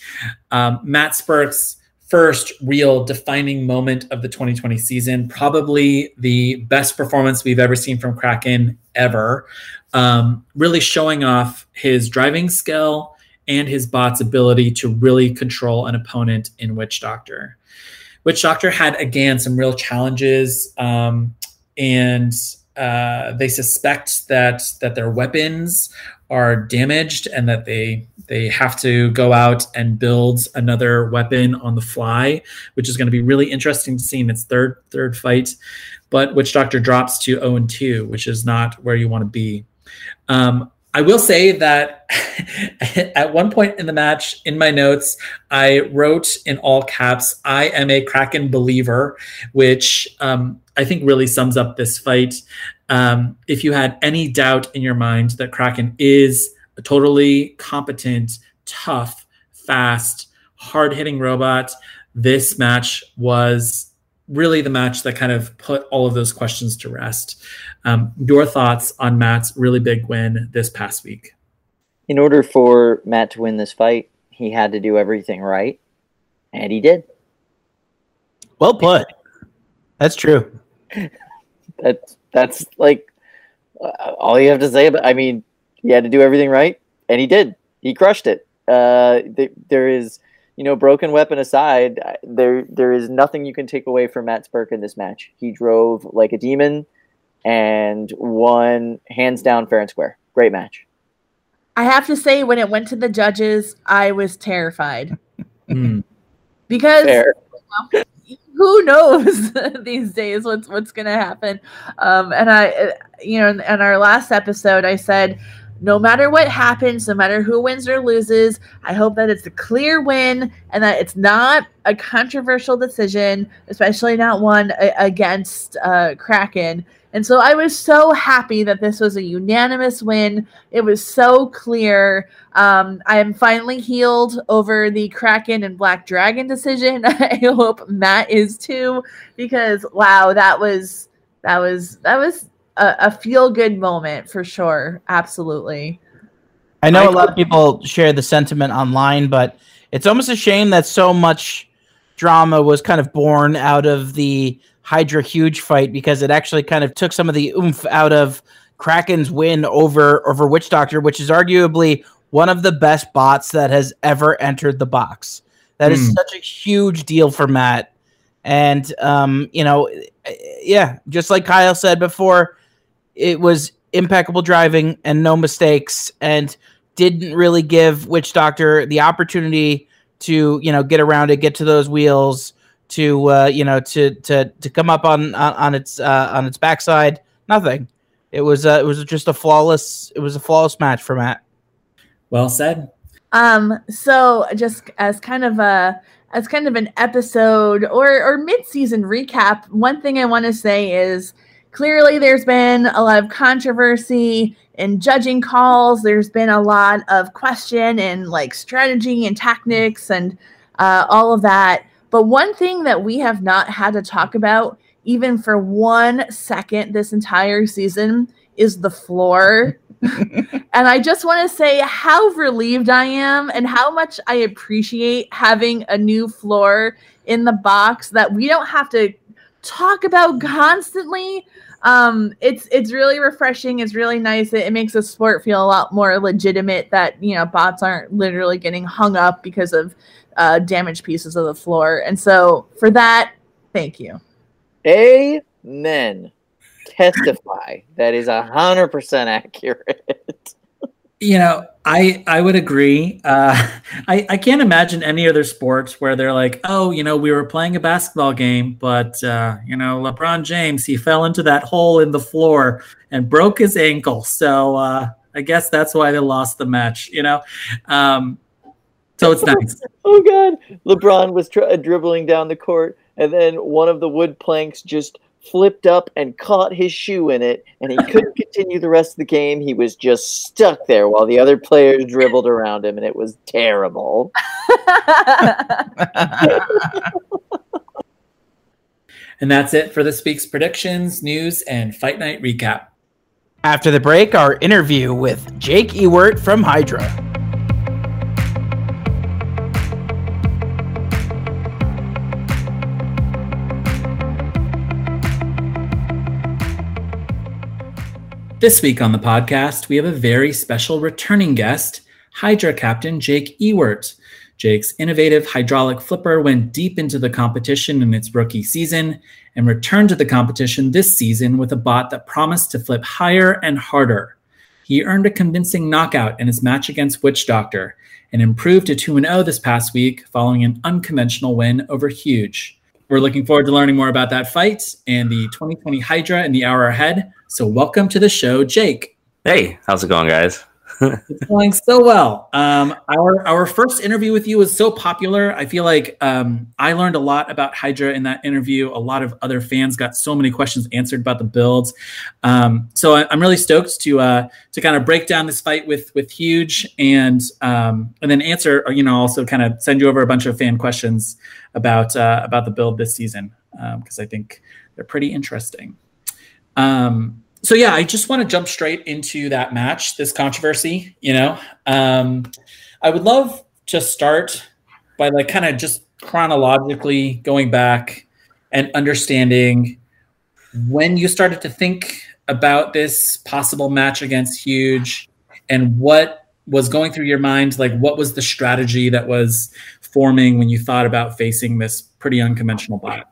Um, Matt Spurk's first real defining moment of the 2020 season, probably the best performance we've ever seen from Kraken ever. Um, really showing off his driving skill and his bot's ability to really control an opponent in Witch Doctor. Witch Doctor had again some real challenges, um, and uh, they suspect that that their weapons are damaged and that they they have to go out and build another weapon on the fly, which is going to be really interesting to see in its third third fight. But Witch Doctor drops to 0 and 2, which is not where you want to be. Um, I will say that at one point in the match, in my notes, I wrote in all caps, I am a Kraken believer, which um, I think really sums up this fight. Um, if you had any doubt in your mind that Kraken is a totally competent, tough, fast, hard hitting robot, this match was really the match that kind of put all of those questions to rest. Um, your thoughts on Matt's really big win this past week? In order for Matt to win this fight, he had to do everything right, and he did. Well put. That's true. That that's like uh, all you have to say. But I mean, he had to do everything right, and he did. He crushed it. Uh, th- there is, you know, broken weapon aside, there there is nothing you can take away from Matt Spurk in this match. He drove like a demon and won hands down fair and square. Great match. I have to say, when it went to the judges, I was terrified Mm. because Fair. who knows these days what's what's gonna happen. Um, and I, uh, you know, in, in our last episode, I said. No matter what happens, no matter who wins or loses, I hope that it's a clear win and that it's not a controversial decision, especially not one a- against uh, Kraken. And so I was so happy that this was a unanimous win. It was so clear. Um, I am finally healed over the Kraken and Black Dragon decision. I hope Matt is too, because wow, that was that was that was a, a feel good moment for sure. Absolutely. I know I- a lot of people share the sentiment online, but it's almost a shame that so much drama was kind of born out of the Hydra huge fight because it actually kind of took some of the oomph out of Kraken's win over over Witch Doctor, which is arguably one of the best bots that has ever entered the box. That is Hmm. such a huge deal for Matt. And um, you know, yeah, just like Kyle said before, it was impeccable driving and no mistakes and didn't really give Witch Doctor the opportunity to, you know, get around it, get to those wheels, to uh, you know, to to to come up on on, on its uh, on its backside. Nothing. It was uh, it was just a flawless it was a flawless match for Matt. Well said. Um, so just as kind of a as kind of an episode or or mid-season recap, one thing I want to say is clearly there's been a lot of controversy in judging calls. There's been a lot of question and like strategy and tactics and uh, all of that. But one thing that we have not had to talk about even for one second this entire season is the floor. and I just want to say how relieved I am and how much I appreciate having a new floor in the box that we don't have to talk about constantly. Um, it's it's really refreshing. It's really nice. It, it makes the sport feel a lot more legitimate. That you know bots aren't literally getting hung up because of uh, damaged pieces of the floor. And so for that, thank you. Amen. Testify. That is a hundred percent accurate. You know, I I would agree. Uh, I I can't imagine any other sports where they're like, oh, you know, we were playing a basketball game, but uh, you know, LeBron James he fell into that hole in the floor and broke his ankle. So uh, I guess that's why they lost the match. You know, um, so it's nice. Oh God! LeBron was tr- dribbling down the court, and then one of the wood planks just flipped up and caught his shoe in it, and he couldn't continue the rest of the game. He was just stuck there while the other players dribbled around him, and it was terrible. And that's it for this week's predictions, news, and fight night recap. After the break, our interview with Jake Ewert from Hydra. This week on the podcast, we have a very special returning guest, Hydra Captain Jake Ewert. Jake's innovative hydraulic flipper went deep into the competition in its rookie season and returned to the competition this season with a bot that promised to flip higher and harder. He earned a convincing knockout in his match against Witch Doctor and improved to 2 0 this past week following an unconventional win over Huge. We're looking forward to learning more about that fight and the 2020 Hydra in the hour ahead. So, welcome to the show, Jake. Hey, how's it going, guys? It's going so well. Um, our our first interview with you was so popular. I feel like um, I learned a lot about Hydra in that interview. A lot of other fans got so many questions answered about the builds. Um, so I, am really stoked to uh, to kind of break down this fight with with Huge and um, and then answer. You know, also kind of send you over a bunch of fan questions about uh, about the build this season because um, I think they're pretty interesting. Um, so yeah, I just want to jump straight into that match, this controversy. You know, um, I would love to start by like kind of just chronologically going back and understanding when you started to think about this possible match against Huge and what was going through your mind. Like, what was the strategy that was forming when you thought about facing this pretty unconventional bot?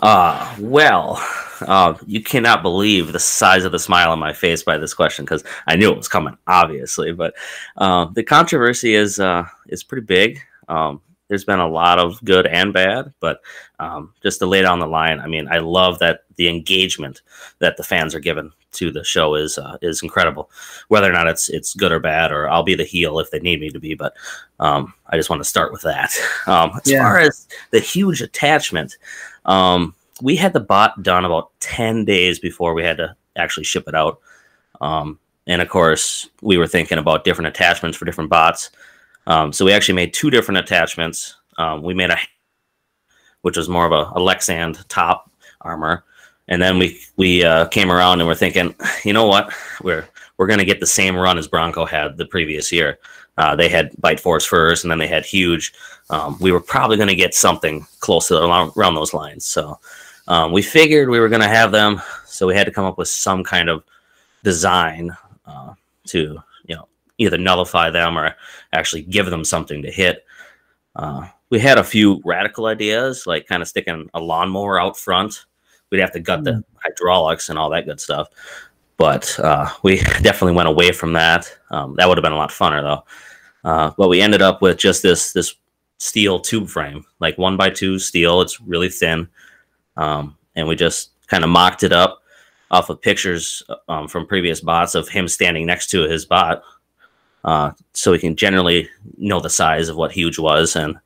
Uh, well, uh, you cannot believe the size of the smile on my face by this question because I knew it was coming, obviously. But uh, the controversy is uh, is pretty big. Um, there's been a lot of good and bad, but um, just to lay on the line, I mean, I love that the engagement that the fans are given to the show is uh, is incredible. Whether or not it's it's good or bad, or I'll be the heel if they need me to be, but um, I just want to start with that. Um, as yeah. far as the huge attachment, um, we had the bot done about 10 days before we had to actually ship it out. Um, and of course, we were thinking about different attachments for different bots. Um, so we actually made two different attachments. Um, we made a, which was more of a, a Lexan top armor, and then we we uh, came around and we're thinking, you know what, we're we're going to get the same run as Bronco had the previous year. Uh, they had Bite Force first, and then they had Huge. Um, we were probably going to get something close to around, around those lines. So um, we figured we were going to have them, so we had to come up with some kind of design uh, to, you know, either nullify them or actually give them something to hit. Uh, we had a few radical ideas, like kind of sticking a lawnmower out front. We'd have to gut mm. the hmm. hydraulics and all that good stuff. But uh, we definitely went away from that. Um, that would have been a lot funner, though. Uh, but we ended up with just this this steel tube frame, like one by two steel. It's really thin. Um, and we just kind of mocked it up off of pictures um, from previous bots of him standing next to his bot. Uh, so we can generally know the size of what huge was. And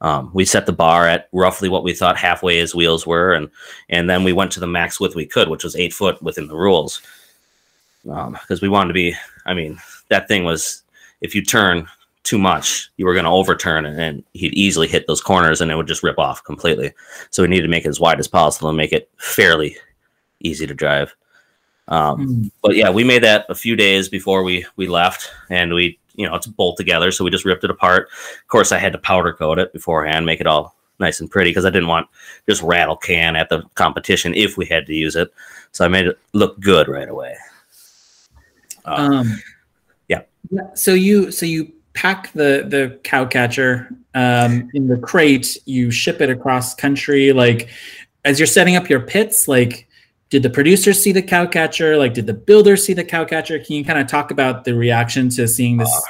um, we set the bar at roughly what we thought halfway his wheels were. And, and then we went to the max width we could, which was eight foot within the rules. Because um, we wanted to be, I mean, that thing was, if you turn too much, you were going to overturn and, and he'd easily hit those corners and it would just rip off completely. So we needed to make it as wide as possible and make it fairly easy to drive. Um, mm. But yeah, we made that a few days before we we left, and we you know it's bolt together, so we just ripped it apart. Of course, I had to powder coat it beforehand, make it all nice and pretty because I didn't want just rattle can at the competition if we had to use it. So I made it look good right away. Um, um yeah. So you so you pack the the cow catcher um, in the crate. You ship it across country. Like as you're setting up your pits, like did the producers see the cow catcher? Like did the builders see the cow catcher? Can you kind of talk about the reaction to seeing this uh,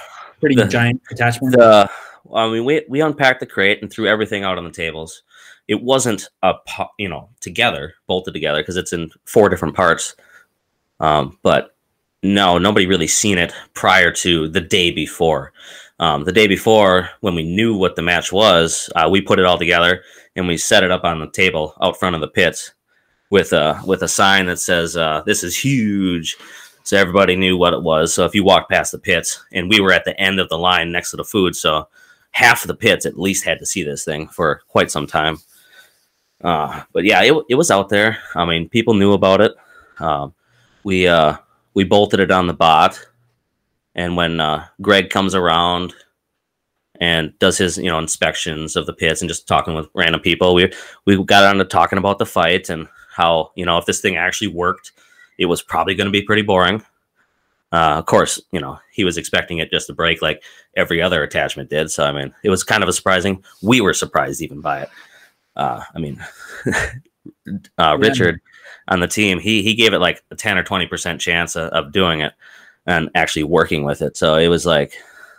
pretty the, giant attachment? The, I mean, we we unpacked the crate and threw everything out on the tables. It wasn't a you know together bolted together because it's in four different parts. Um, but no, nobody really seen it prior to the day before. Um, the day before, when we knew what the match was, uh, we put it all together and we set it up on the table out front of the pits. with a with a sign that says uh, "This is huge," so everybody knew what it was. So if you walked past the pits, and we were at the end of the line next to the food, so half of the pits at least had to see this thing for quite some time. Uh, but yeah, it, it was out there. I mean, people knew about it. Um, we uh, we bolted it on the bot, and when uh, Greg comes around and does his you know inspections of the pits and just talking with random people, we we got on to talking about the fight and how you know if this thing actually worked, it was probably going to be pretty boring. Uh, of course, you know he was expecting it just to break like every other attachment did. So I mean, it was kind of a surprising. We were surprised even by it. Uh, I mean, uh, Richard on the team, he he gave it like a ten or twenty percent chance of, of, doing it and actually working with it. So it was like,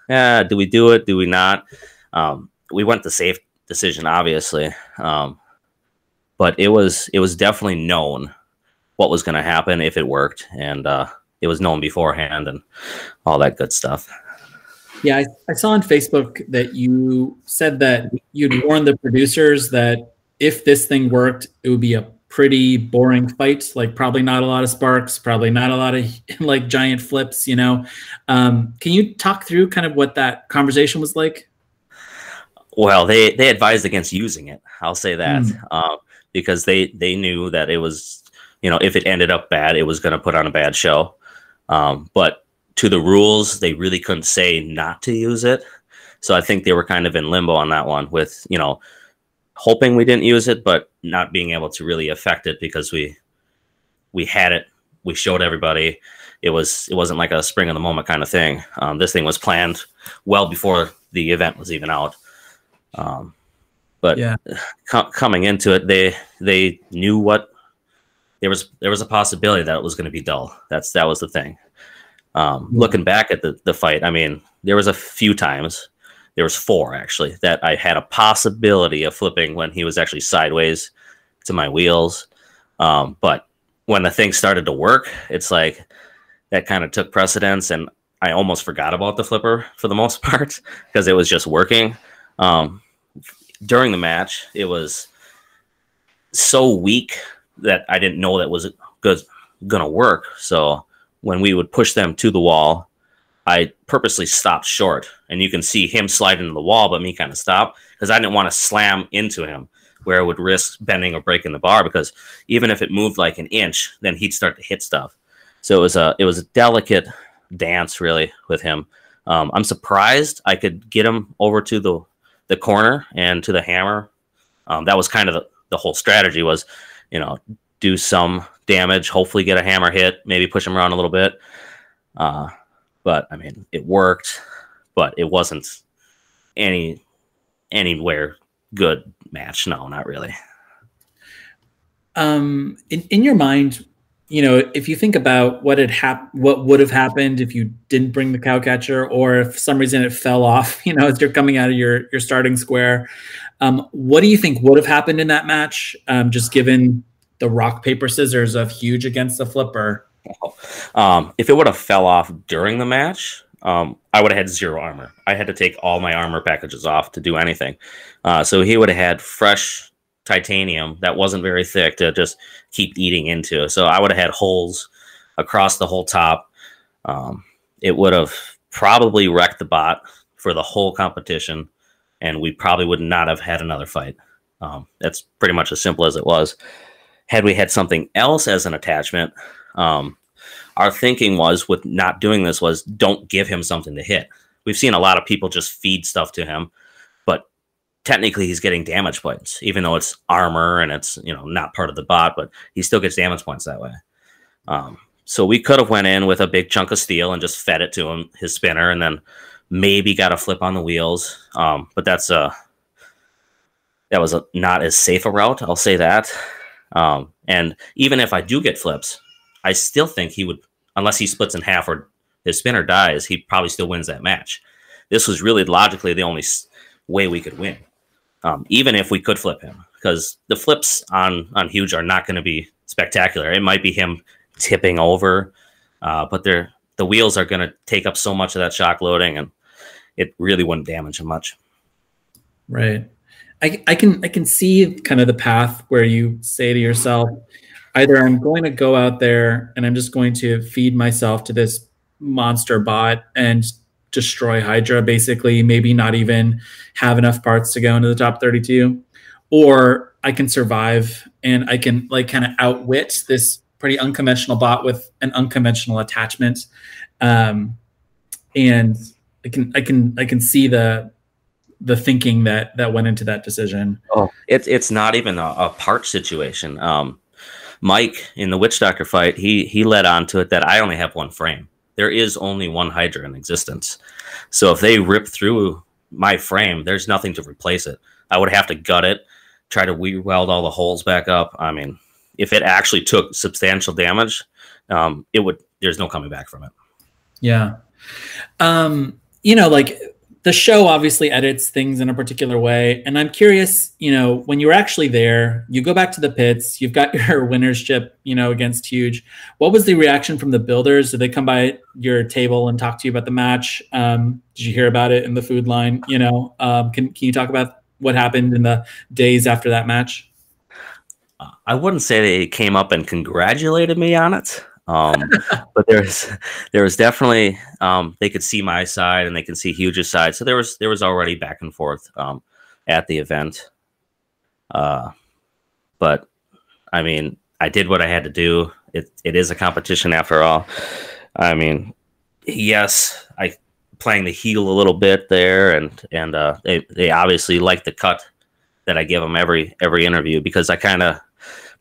yeah, do we do it? Do we not? Um, we went the safe decision, obviously, um, but it was it was definitely known what was going to happen if it worked, and uh, it was known beforehand and all that good stuff. Yeah, I, I, saw on Facebook that you said that you'd warned the producers that if this thing worked, it would be a pretty boring fight. Like probably not a lot of sparks, probably not a lot of like giant flips. You know, um, can you talk through kind of what that conversation was like? Well, they they advised against using it. I'll say that mm. uh, because they they knew that it was you know if it ended up bad, it was going to put on a bad show. Um, but to the rules, they really couldn't say not to use it. So I think they were kind of in limbo on that one with you know hoping we didn't use it, but not being able to really affect it because we we had it, we showed everybody. It was it wasn't like a spring of the moment kind of thing. Um, this thing was planned well before the event was even out. Um, but yeah. Co- coming into it, they they knew what there was there was a possibility that it was going to be dull. That's that was the thing. Um, looking back at the the fight, I mean, there was a few times there was four actually that I had a possibility of flipping when he was actually sideways to my wheels. Um, but when the thing started to work, it's like that kind of took precedence, and I almost forgot about the flipper for the most part because it was just working. Um, during the match, it was so weak that I didn't know that was good gonna work. So when we would push them to the wall, I purposely stopped short, and you can see him slide into the wall, but me kind of stop because I didn't want to slam into him where it would risk bending or breaking the bar. Because even if it moved like an inch, then he'd start to hit stuff. So it was a it was a delicate dance really with him. Um, I'm surprised I could get him over to the the corner and to the hammer. Um, that was kind of the, the whole strategy was, you know, do some damage, hopefully get a hammer hit, maybe push him around a little bit. Uh, but I mean, it worked, but it wasn't any anywhere good match. No, not really. Um, in, in your mind, you know, if you think about what had hap- what would have happened if you didn't bring the cow catcher, or if some reason it fell off, you know, as you're coming out of your your starting square, um, what do you think would have happened in that match? Um, just given the rock paper scissors of huge against the flipper. Um, if it would have fell off during the match, um, I would have had zero armor. I had to take all my armor packages off to do anything. Uh, so he would have had fresh titanium that wasn't very thick to just keep eating into. So I would have had holes across the whole top. Um, it would have probably wrecked the bot for the whole competition, and we probably would not have had another fight. Um, that's pretty much as simple as it was. Had we had something else as an attachment, um, our thinking was with not doing this was don't give him something to hit. We've seen a lot of people just feed stuff to him, but technically he's getting damage points, even though it's armor and it's you know not part of the bot, but he still gets damage points that way. Um, so we could have went in with a big chunk of steel and just fed it to him, his spinner, and then maybe got a flip on the wheels. Um, but that's a that was a, not as safe a route. I'll say that. Um, and even if I do get flips, I still think he would, unless he splits in half or his spinner dies, he probably still wins that match. This was really logically the only way we could win, um, even if we could flip him, because the flips on on huge are not going to be spectacular. It might be him tipping over, uh, but they're the wheels are going to take up so much of that shock loading, and it really wouldn't damage him much. Right. I, I can I can see kind of the path where you say to yourself, either I'm going to go out there and I'm just going to feed myself to this monster bot and destroy Hydra, basically, maybe not even have enough parts to go into the top 32, or I can survive and I can like kind of outwit this pretty unconventional bot with an unconventional attachment. Um, and I can I can I can see the the thinking that that went into that decision. Oh, it's it's not even a, a part situation. Um, Mike in the Witch Doctor fight, he he led on to it that I only have one frame. There is only one Hydra in existence. So if they rip through my frame, there's nothing to replace it. I would have to gut it, try to weld all the holes back up. I mean, if it actually took substantial damage, um, it would. There's no coming back from it. Yeah, um, you know, like the show obviously edits things in a particular way. And i'm curious you know when you're actually there you go back to the pits you've got your winners chip you know against huge. What was the reaction from the builders? Did they come by your table and talk to you about the match? Um, did you hear about it in the food line you know? Um, can, can you talk about what happened in the days after that match? I wouldn't say they came up and congratulated me on it um, but there's there was definitely um, they could see my side and they can see Huge's side. So there was there was already back and forth um, at the event. Uh, but I mean, I did what I had to do. It it is a competition after all. I mean, yes, I playing the heel a little bit there, and and uh, they they obviously like the cut that I give them every every interview because I kind of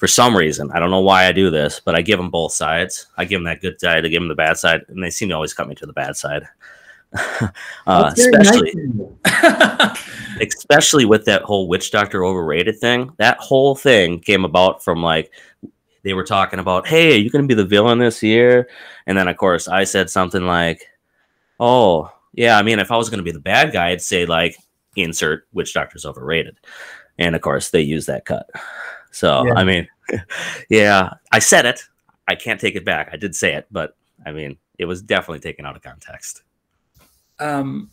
for some reason. I don't know why I do this, but I give them both sides. I give them that good side, I give them the bad side, and they seem to always cut me to the bad side. uh, especially, nice. especially with that whole witch doctor overrated thing. That whole thing came about from like they were talking about, hey, are you going to be the villain this year? And then of course I said something like, oh yeah, I mean if I was going to be the bad guy, I'd say like insert witch doctor's overrated. And of course they use that cut. So yeah. I mean, yeah, I said it. I can't take it back. I did say it, but I mean, it was definitely taken out of context. Um,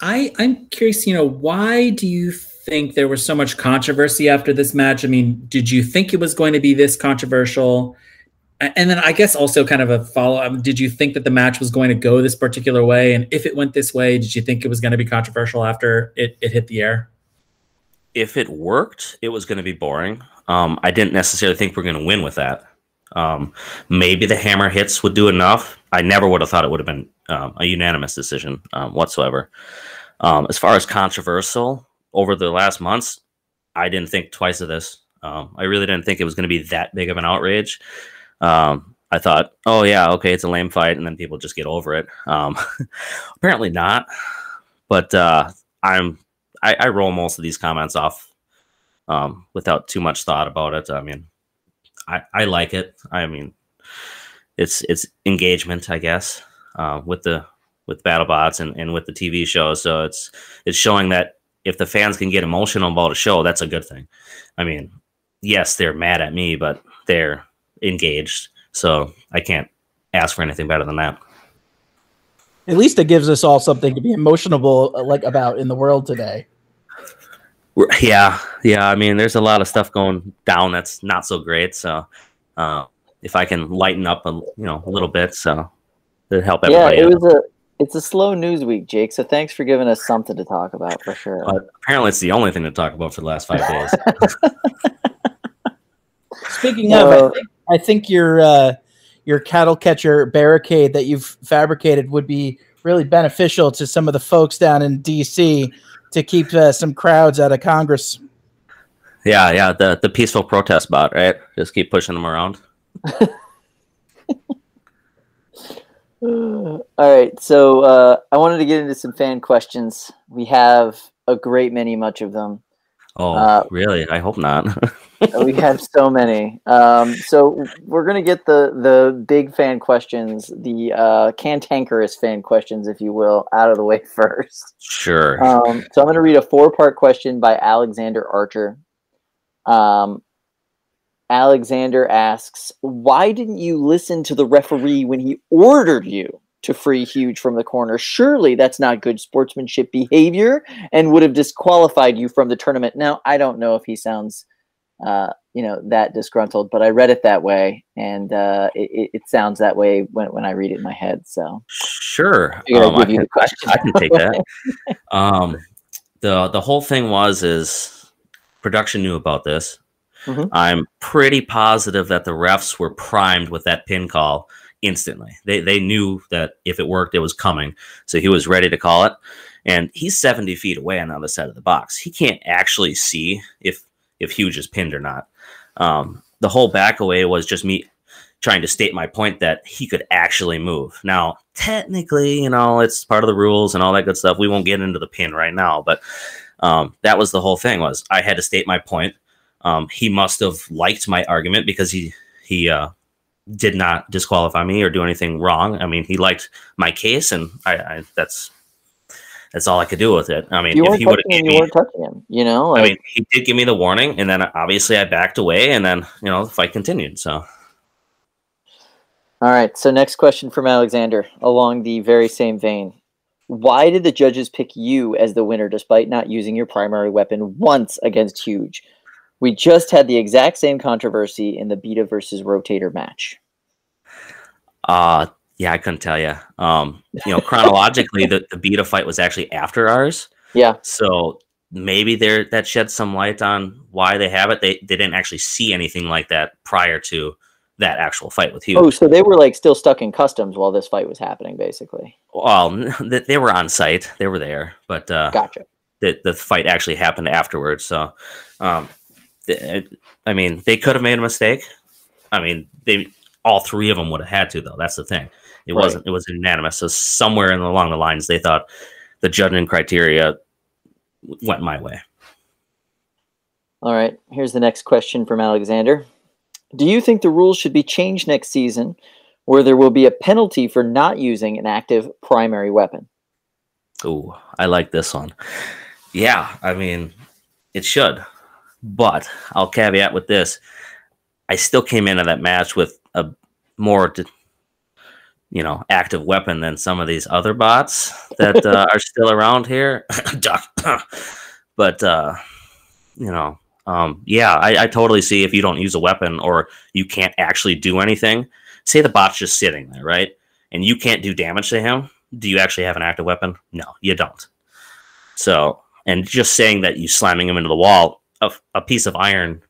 I I'm curious. You know, why do you think there was so much controversy after this match? I mean, did you think it was going to be this controversial? And then I guess also kind of a follow up. Did you think that the match was going to go this particular way? And if it went this way, did you think it was going to be controversial after it, it hit the air? If it worked, it was going to be boring. Um, I didn't necessarily think we are going to win with that. Um, maybe the hammer hits would do enough. I never would have thought it would have been um, a unanimous decision um, whatsoever. Um, as far as controversial over the last months, I didn't think twice of this. Um, I really didn't think it was going to be that big of an outrage. I thought, oh yeah, okay, it's a lame fight, and then people just get over it. apparently not. But uh, I'm I, I roll most of these comments off um, without too much thought about it. I mean, I, I like it. I mean, it's it's engagement, I guess, uh, with the with BattleBots and, and with the TV show. So it's it's showing that if the fans can get emotional about a show, that's a good thing. I mean, yes, they're mad at me, but they're engaged. So I can't ask for anything better than that. At least it gives us all something to be emotional like about in the world today. Yeah, yeah. I mean, there's a lot of stuff going down that's not so great. So, uh, if I can lighten up a you know a little bit, so to help everybody. Yeah, it was a it's a slow news week, Jake. So thanks for giving us something to talk about for sure. But apparently, it's the only thing to talk about for the last five days. Speaking of, uh, I, think, I think your uh, your cattle catcher barricade that you've fabricated would be really beneficial to some of the folks down in DC to keep uh, some crowds out of Congress. Yeah, yeah, the the peaceful protest bot, right? Just keep pushing them around. All right, so uh, I wanted to get into some fan questions. We have a great many, much of them. Oh, uh, really? I hope not. we have so many. Um, so we're gonna get the the big fan questions, the uh, cantankerous fan questions, if you will, out of the way first. Sure. Um, so I'm gonna read a four part question by Alexander Archer. Um, Alexander asks, "Why didn't you listen to the referee when he ordered you?" To free Huge from the corner. Surely that's not good sportsmanship behavior and would have disqualified you from the tournament. Now, I don't know if he sounds uh, you know that disgruntled, but I read it that way, and uh, it, it sounds that way when, when I read it in my head. So Sure, um, I, can, I. Can take that. um, the the whole thing was is production knew about this. Mhm. I'm pretty positive that the refs were primed with that pin call instantly. They they knew that if it worked, it was coming, so he was ready to call it. And he's 70 feet away on the other side of the box. He can't actually see if if Huge is pinned or not. Um, the whole back away was just me trying to state my point that he could actually move. Now, technically, you know, it's part of the rules and all that good stuff. We won't get into the pin right now, but um, that was the whole thing. Was I had to state my point. Um, he must have liked my argument because he he uh, did not disqualify me or do anything wrong. I mean, he liked my case, and I, I that's that's all I could do with it. I mean, you if weren't he would have touching him, you weren't touching him. You know, like, I mean, he did give me the warning, and then obviously I backed away, and then you know the fight continued. So. All right. So next question from Alexander, along the very same vein. Why did the judges pick you as the winner despite not using your primary weapon once against Huge? We just had the exact same controversy in the Beta versus Rotator match. Uh yeah, I couldn't tell you. Um, you know, chronologically, the, the beta fight was actually after ours, Yeah. so maybe there that sheds some light on why they have it. They they didn't actually see anything like that prior to that actual fight with Huge. Oh, so they were like still stuck in customs while this fight was happening, basically. Well, they, were on site, they were there, but uh, Gotcha. the the fight actually happened afterwards. So, um, I mean, they could have made a mistake. I mean, they all three of them would have had to, though. That's the thing. It Right. wasn't. It was unanimous. So somewhere along the lines, they thought the judging criteria went my way. All right. Here's the next question from Alexander. Do you think the rules should be changed next season where there will be a penalty for not using an active primary weapon? Oh, I like this one. Yeah, I mean, it should, but I'll caveat with this: I still came into that match with a more, you know, active weapon than some of these other bots that uh, are still around here. But uh, you know, um, yeah, I, I totally see if you don't use a weapon or you can't actually do anything. Say the bot's just sitting there, right? And you can't do damage to him. Do you actually have an active weapon? No, you don't. So, and just saying that you slamming him into the wall, a, a piece of iron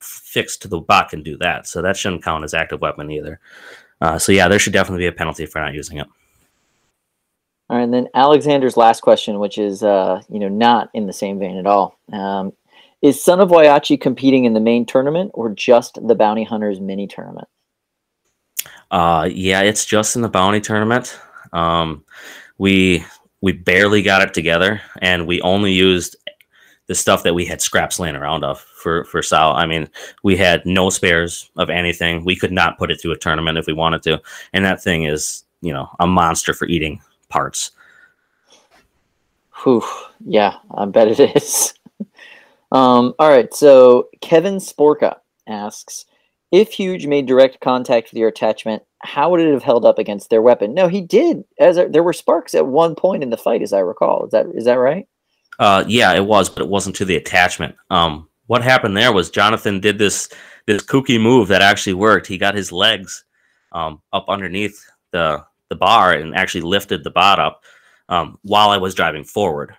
fixed to the bot can do that. So that shouldn't count as active weapon either. Uh, so yeah, there should definitely be a penalty for not using it. All right, and then Alexander's last question, which is, uh, you know, not in the same vein at all. Um, is Son of Whyachi competing in the main tournament or just the Bounty Hunters mini tournament? Uh, yeah, it's just in the bounty tournament. Um, we we barely got it together, and we only used the stuff that we had scraps laying around of for for Sal. I mean, we had no spares of anything. We could not put it through a tournament if we wanted to, and that thing is you know a monster for eating parts. Whew, yeah, I bet it is. um, all right, so Kevin Sporka asks if Huge made direct contact with your attachment, how would it have held up against their weapon? No, he did. As a, there were sparks at one point in the fight, as I recall. Is that is that right? Uh, yeah, it was, but it wasn't to the attachment. Um, what happened there was Jonathan did this this kooky move that actually worked. He got his legs um, up underneath the the bar and actually lifted the bot up um, while I was driving forward,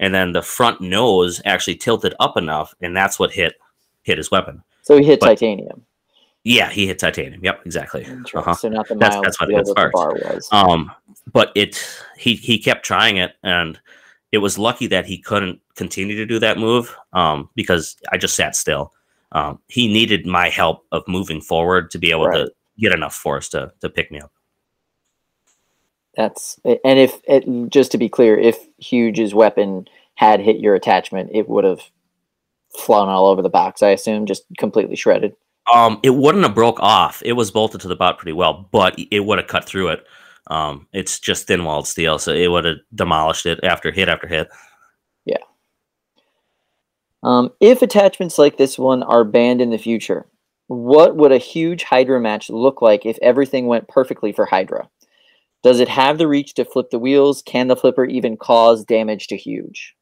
and then the front nose actually tilted up enough, and that's what hit hit his weapon. So he hit But- titanium. Yeah, he hit titanium. Yep, exactly. Uh-huh. So not the That's- that's what it steel hit that the bar was. Um, but it he he kept trying it, and it was lucky that he couldn't continue to do that move um, because I just sat still. Um, he needed my help of moving forward to be able Right. to get enough force to to pick me up. That's and if it just to be clear, if Huge's weapon had hit your attachment, it would have flown all over the box. I assume, just completely shredded. Um, it wouldn't have broke off. It was bolted to the bot pretty well, but it would have cut through it. Um, it's just thin walled steel, so it would have demolished it after hit after hit. Yeah. Um, if attachments like this one are banned in the future, what would a huge Hydra match look like if everything went perfectly for Hydra? Does it have the reach to flip the wheels? Can the flipper even cause damage to Huge?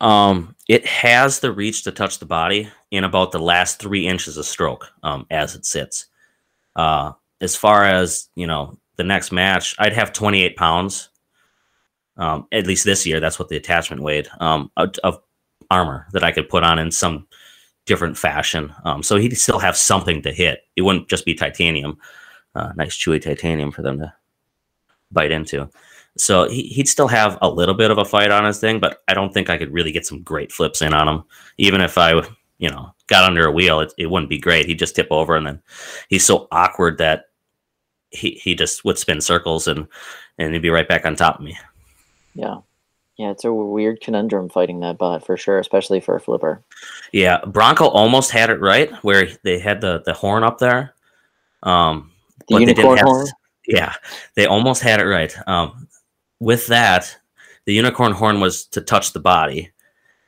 Um, it has the reach to touch the body in about the last three inches of stroke um, as it sits. Uh, as far as you know, the next match, I'd have 28 pounds. Um, at least this year, that's what the attachment weighed um, of, armor that I could put on in some different fashion. Um, so he'd still have something to hit. It wouldn't just be titanium, uh, nice chewy titanium for them to bite into. So he, he'd still have a little bit of a fight on his thing, but I don't think I could really get some great flips in on him. Even if I, you know, got under a wheel, it, it wouldn't be great. He'd just tip over, and then he's so awkward that he, he just would spin circles and and he'd be right back on top of me. Yeah. Yeah, it's a weird conundrum fighting that bot for sure, especially for a flipper. Yeah, Bronco almost had it right where they had the the horn up there. Um, The unicorn horn? Yeah, they almost had it right. Um, with that, the unicorn horn was to touch the body.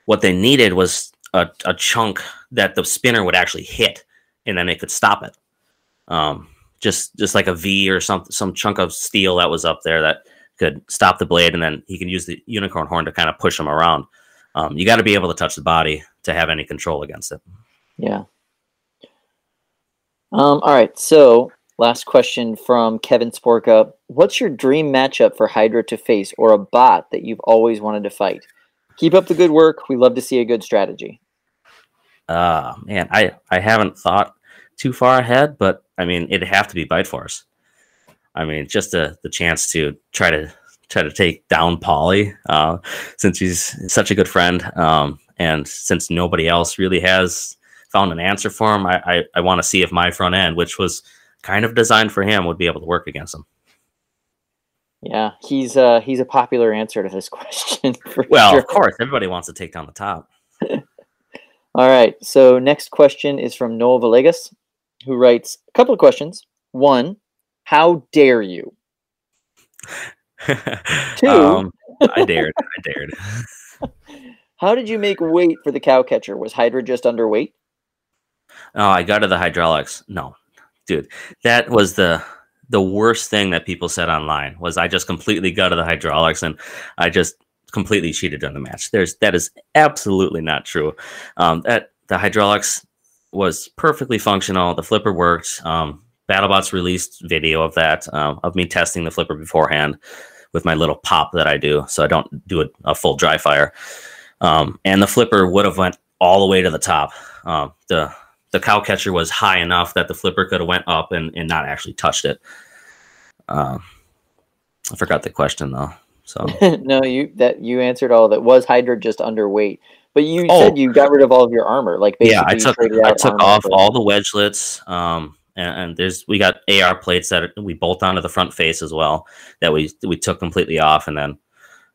What they needed was a, a chunk that the spinner would actually hit, and then they could stop it. Um, just just like a V or some some chunk of steel that was up there that could stop the blade, and then he can use the unicorn horn to kind of push him around. Um, you got to be able to touch the body to have any control against it. Yeah. Um, all right. So, last question from Kevin Sporka. What's your dream matchup for Hydra to face or a bot that you've always wanted to fight? Keep up the good work. We love to see a good strategy. Uh man, I I haven't thought too far ahead, but I mean it'd have to be Bite Force. I mean, just the the chance to try to try to take down Polly, uh, since he's such a good friend, um, and since nobody else really has found an answer for him, I I, I want to see if my front end, which was kind of designed for him, would be able to work against him. Yeah, he's uh he's a popular answer to this question. Well, sure. of course, everybody wants to take down the top. All right. So next question is from Noel Villegas, who writes a couple of questions. One, how dare you? Two. um, I dared. I dared. How did you make weight for the cow catcher? Was Hydra just underweight? Oh, I got to the hydraulics. No, dude, that was the the worst thing that people said online. Was I just completely gutted the hydraulics and I just completely cheated on the match? There's that is absolutely not true. Um, that the hydraulics was perfectly functional. The flipper worked. Um, BattleBots released video of that um, of me testing the flipper beforehand with my little pop that I do, so I don't do a, a full dry fire. Um, and the flipper would have went all the way to the top. Um, the the cow catcher was high enough that the flipper could have went up and, and not actually touched it. Um, I forgot the question though. So no, you that you answered all that. Was Hydra just underweight? But you Oh. said you got rid of all of your armor. Like basically yeah, I took I took off for- all the wedgelets. Um, and, and there's we got AR plates that we bolt onto the front face as well that we we took completely off, and then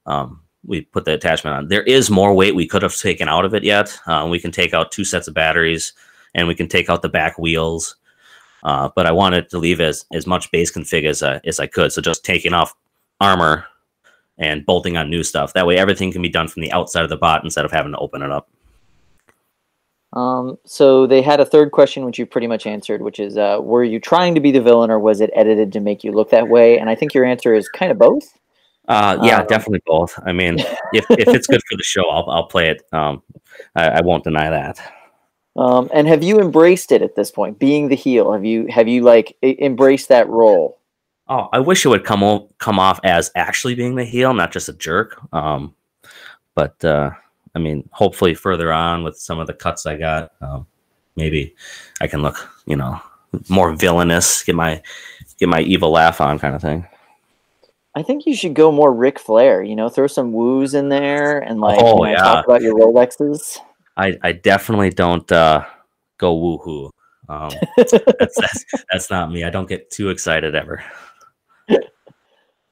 um, we put the attachment on. There is more weight we could have taken out of it yet. Uh, we can take out two sets of batteries, and we can take out the back wheels. Uh, but I wanted to leave as as much base config as I, as I could. So just taking off armor and bolting on new stuff. That way, everything can be done from the outside of the bot instead of having to open it up. Um, so they had a third question, which you pretty much answered, which is, uh, were you trying to be the villain, or was it edited to make you look that way? And I think your answer is kind of both. Uh, yeah, Um, definitely both. I mean, if, if it's good for the show, I'll, I'll play it. Um, I, I won't deny that. Um, and have you embraced it at this point, being the heel? Have you have you like embraced that role? Oh, I wish it would come o- come off as actually being the heel, not just a jerk. Um, but uh, I mean, hopefully further on with some of the cuts I got, um, maybe I can look, you know, more villainous, get my get my evil laugh on, kind of thing. I think you should go more Ric Flair. You know, throw some woos in there and like you Oh, know, yeah. talk about your Rolexes. I, I definitely don't uh, go woohoo. Um, that's, that's that's not me. I don't get too excited ever.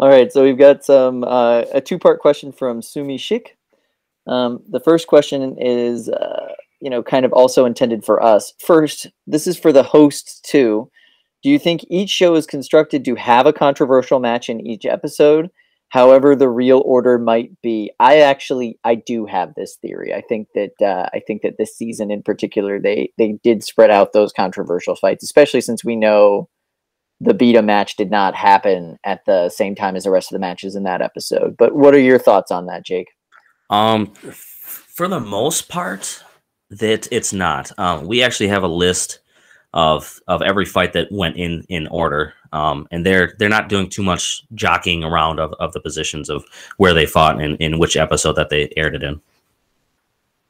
All right, so we've got some uh, a two-part question from Sumi Shik. Um, the first question is, uh, you know, kind of also intended for us. First, this is for the hosts too. Do you think each show is constructed to have a controversial match in each episode? However, the real order might be. I actually, I do have this theory. I think that uh, I think that this season in particular, they they did spread out those controversial fights, especially since we know the beta match did not happen at the same time as the rest of the matches in that episode. But what are your thoughts on that, Jake? Um, for the most part, that it's not. Um, we actually have a list of of every fight that went in in order, um, and they're they're not doing too much jockeying around of, of the positions of where they fought and in which episode that they aired it in.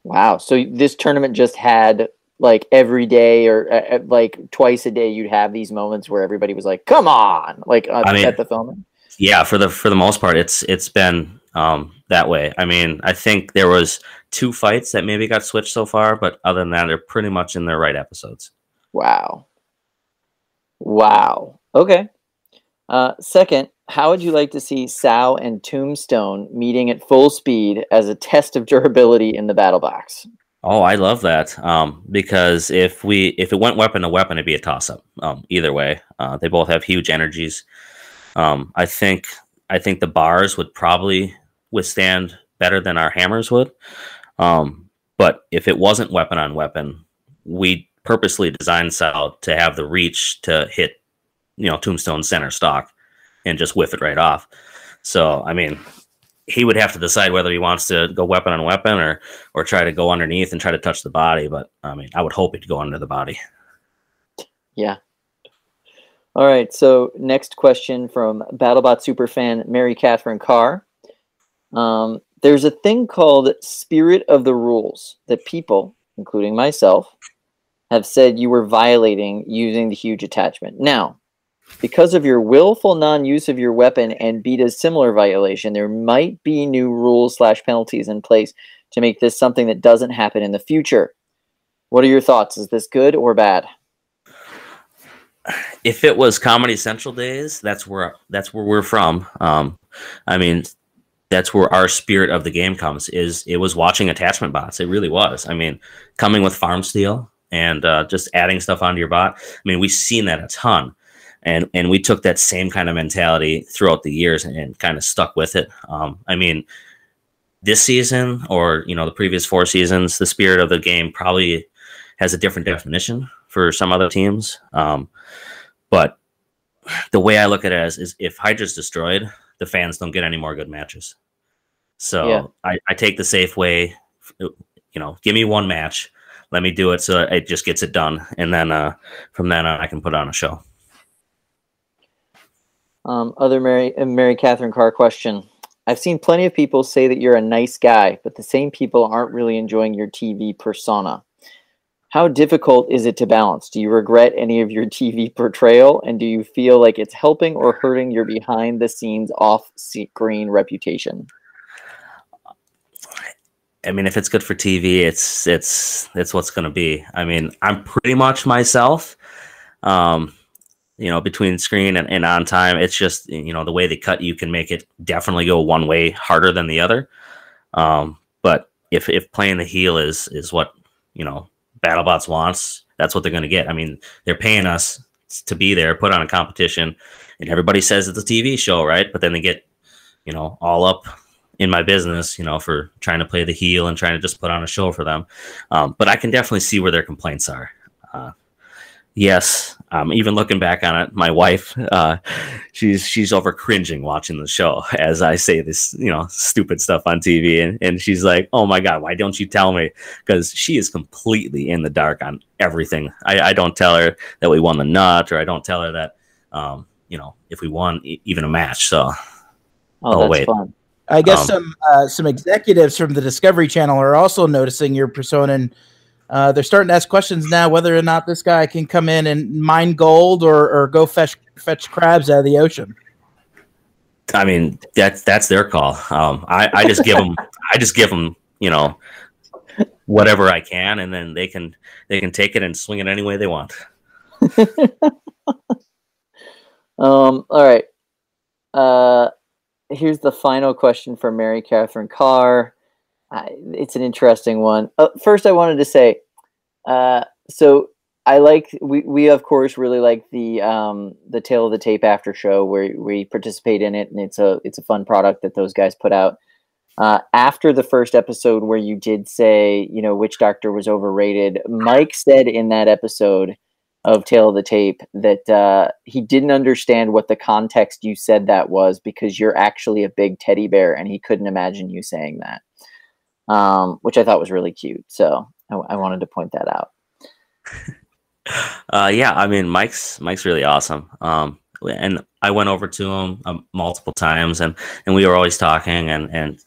Wow. So this tournament just had like every day or uh, uh, like twice a day you'd have these moments where everybody was like come on! Like uh, I mean, at the filming yeah for the for the most part it's it's been um that way. I mean i think there was two fights that maybe got switched so far but other than that they're pretty much in their right episodes. Wow. Wow. Okay. Uh second how would you like to see Sao and Tombstone meeting at full speed as a test of durability in the battle box? Oh, I love that. Um, because if we if it went weapon to weapon, it'd be a toss up. Um, either way, uh, they both have huge energies. Um, I think I think the bars would probably withstand better than our hammers would. Um, but if it wasn't weapon on weapon, we purposely designed Sal to have the reach to hit, you know, Tombstone center stock and just whiff it right off. So I mean, he would have to decide whether he wants to go weapon on weapon or or try to go underneath and try to touch the body. But I mean, I would hope he'd go under the body. Yeah. All right. So next question from BattleBot superfan Mary Catherine Carr. Um, there's a thing called spirit of the rules that people, including myself, have said you were violating using the huge attachment. Now, because of your willful non-use of your weapon and Beta's similar violation, there might be new rules slash penalties in place to make this something that doesn't happen in the future. What are your thoughts? Is this good or bad? If it was Comedy Central days, that's where that's where we're from. Um, I mean, that's where our spirit of the game comes. Is it was watching attachment bots? It really was. I mean, coming with farm steel and uh, just adding stuff onto your bot. I mean, we've seen that a ton and and we took that same kind of mentality throughout the years and, and kind of stuck with it. Um, I mean, this season or you know the previous four seasons, the spirit of the game probably has a different definition for some other teams. Um, but the way I look at it is, is if Hydra's destroyed, the fans don't get any more good matches. So yeah. I, I take the safe way. You know, give me one match, let me do it so it just gets it done, and then uh, from then on I can put on a show. Um, other Mary uh, Mary Catherine Carr question. I've seen plenty of people say that you're a nice guy, but the same people aren't really enjoying your TV persona. How difficult is it to balance? Do you regret any of your TV portrayal, and do you feel like it's helping or hurting your behind the scenes off screen reputation? I mean, if it's good for TV, it's it's it's what's going to be. I mean, I'm pretty much myself. Um, you know, between screen and, and on time. It's just, you know, the way they cut you can make it definitely go one way harder than the other. Um, but if, if playing the heel is, is what, you know, BattleBots wants, that's what they're going to get. I mean, they're paying us to be there, put on a competition, and everybody says it's a TV show, right? But then they get, you know, all up in my business, you know, for trying to play the heel and trying to just put on a show for them. Um, but I can definitely see where their complaints are. Uh, yes, um, even looking back on it, my wife, uh, she's she's over cringing watching the show as I say this, you know, stupid stuff on TV, and, and she's like, "Oh my god, why don't you tell me?" Because she is completely in the dark on everything. I, I don't tell her that we won the nut, or I don't tell her that, um, you know, if we won e- even a match. So, oh, oh wait. Fun. I guess um, some uh, some executives from the Discovery Channel are also noticing your persona and uh, they're starting to ask questions now whether or not this guy can come in and mine gold or, or go fetch fetch crabs out of the ocean. I mean, that's that's their call. Um, I, I just give them, I just give them, you know, whatever I can, and then they can they can take it and swing it any way they want. um. All right. Uh, here's the final question for Mary Catherine Carr it's an interesting one. Uh, first, I wanted to say, uh, so I like we we of course really like the um, the Tale of the Tape after show where we participate in it, and it's a it's a fun product that those guys put out. Uh, after the first episode where you did say you know Witch Doctor was overrated, Mike said in that episode of Tale of the Tape that uh, he didn't understand what the context you said that was because you're actually a big teddy bear and he couldn't imagine you saying that. Um, which I thought was really cute. So I, I wanted to point that out. uh, yeah, I mean, Mike's Mike's really awesome. Um, and I went over to him um, multiple times, and and we were always talking, and and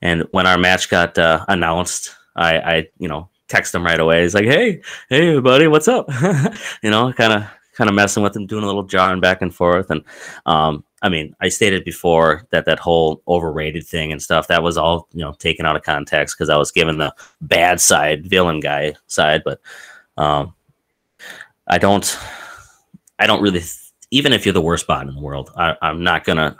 and when our match got uh, announced, I I you know text him right away. He's like, "Hey, hey, buddy, what's up?" you know, kind of kind of messing with him, doing a little jarring back and forth, and um, I mean, I stated before that that whole overrated thing and stuff that was all you know taken out of context because I was given the bad side, villain guy side, but um, I don't, I don't really. Even if you're the worst bot in the world, I, I'm not gonna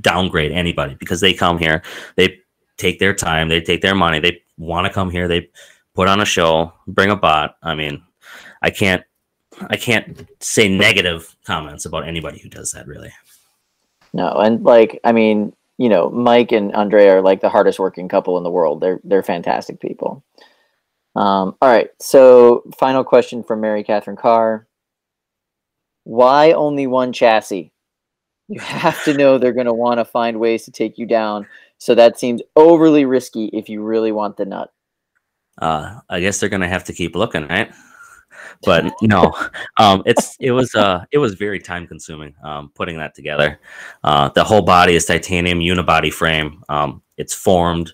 downgrade anybody because they come here, they take their time, they take their money, they want to come here, they put on a show, bring a bot. I mean, I can't, I can't say negative comments about anybody who does that. Really. No, and like I mean, you know, Mike and Andrea are like the hardest working couple in the world. They're they're fantastic people. Um, all right, so final question from Mary Catherine Carr. Why only one chassis? You have to know they're going to want to find ways to take you down. So that seems overly risky if you really want the nut. Uh, I guess they're going to have to keep looking, right? But no, um, it's it was uh, it was very time consuming um, putting that together. Uh, the whole body is titanium unibody frame. Um, it's formed.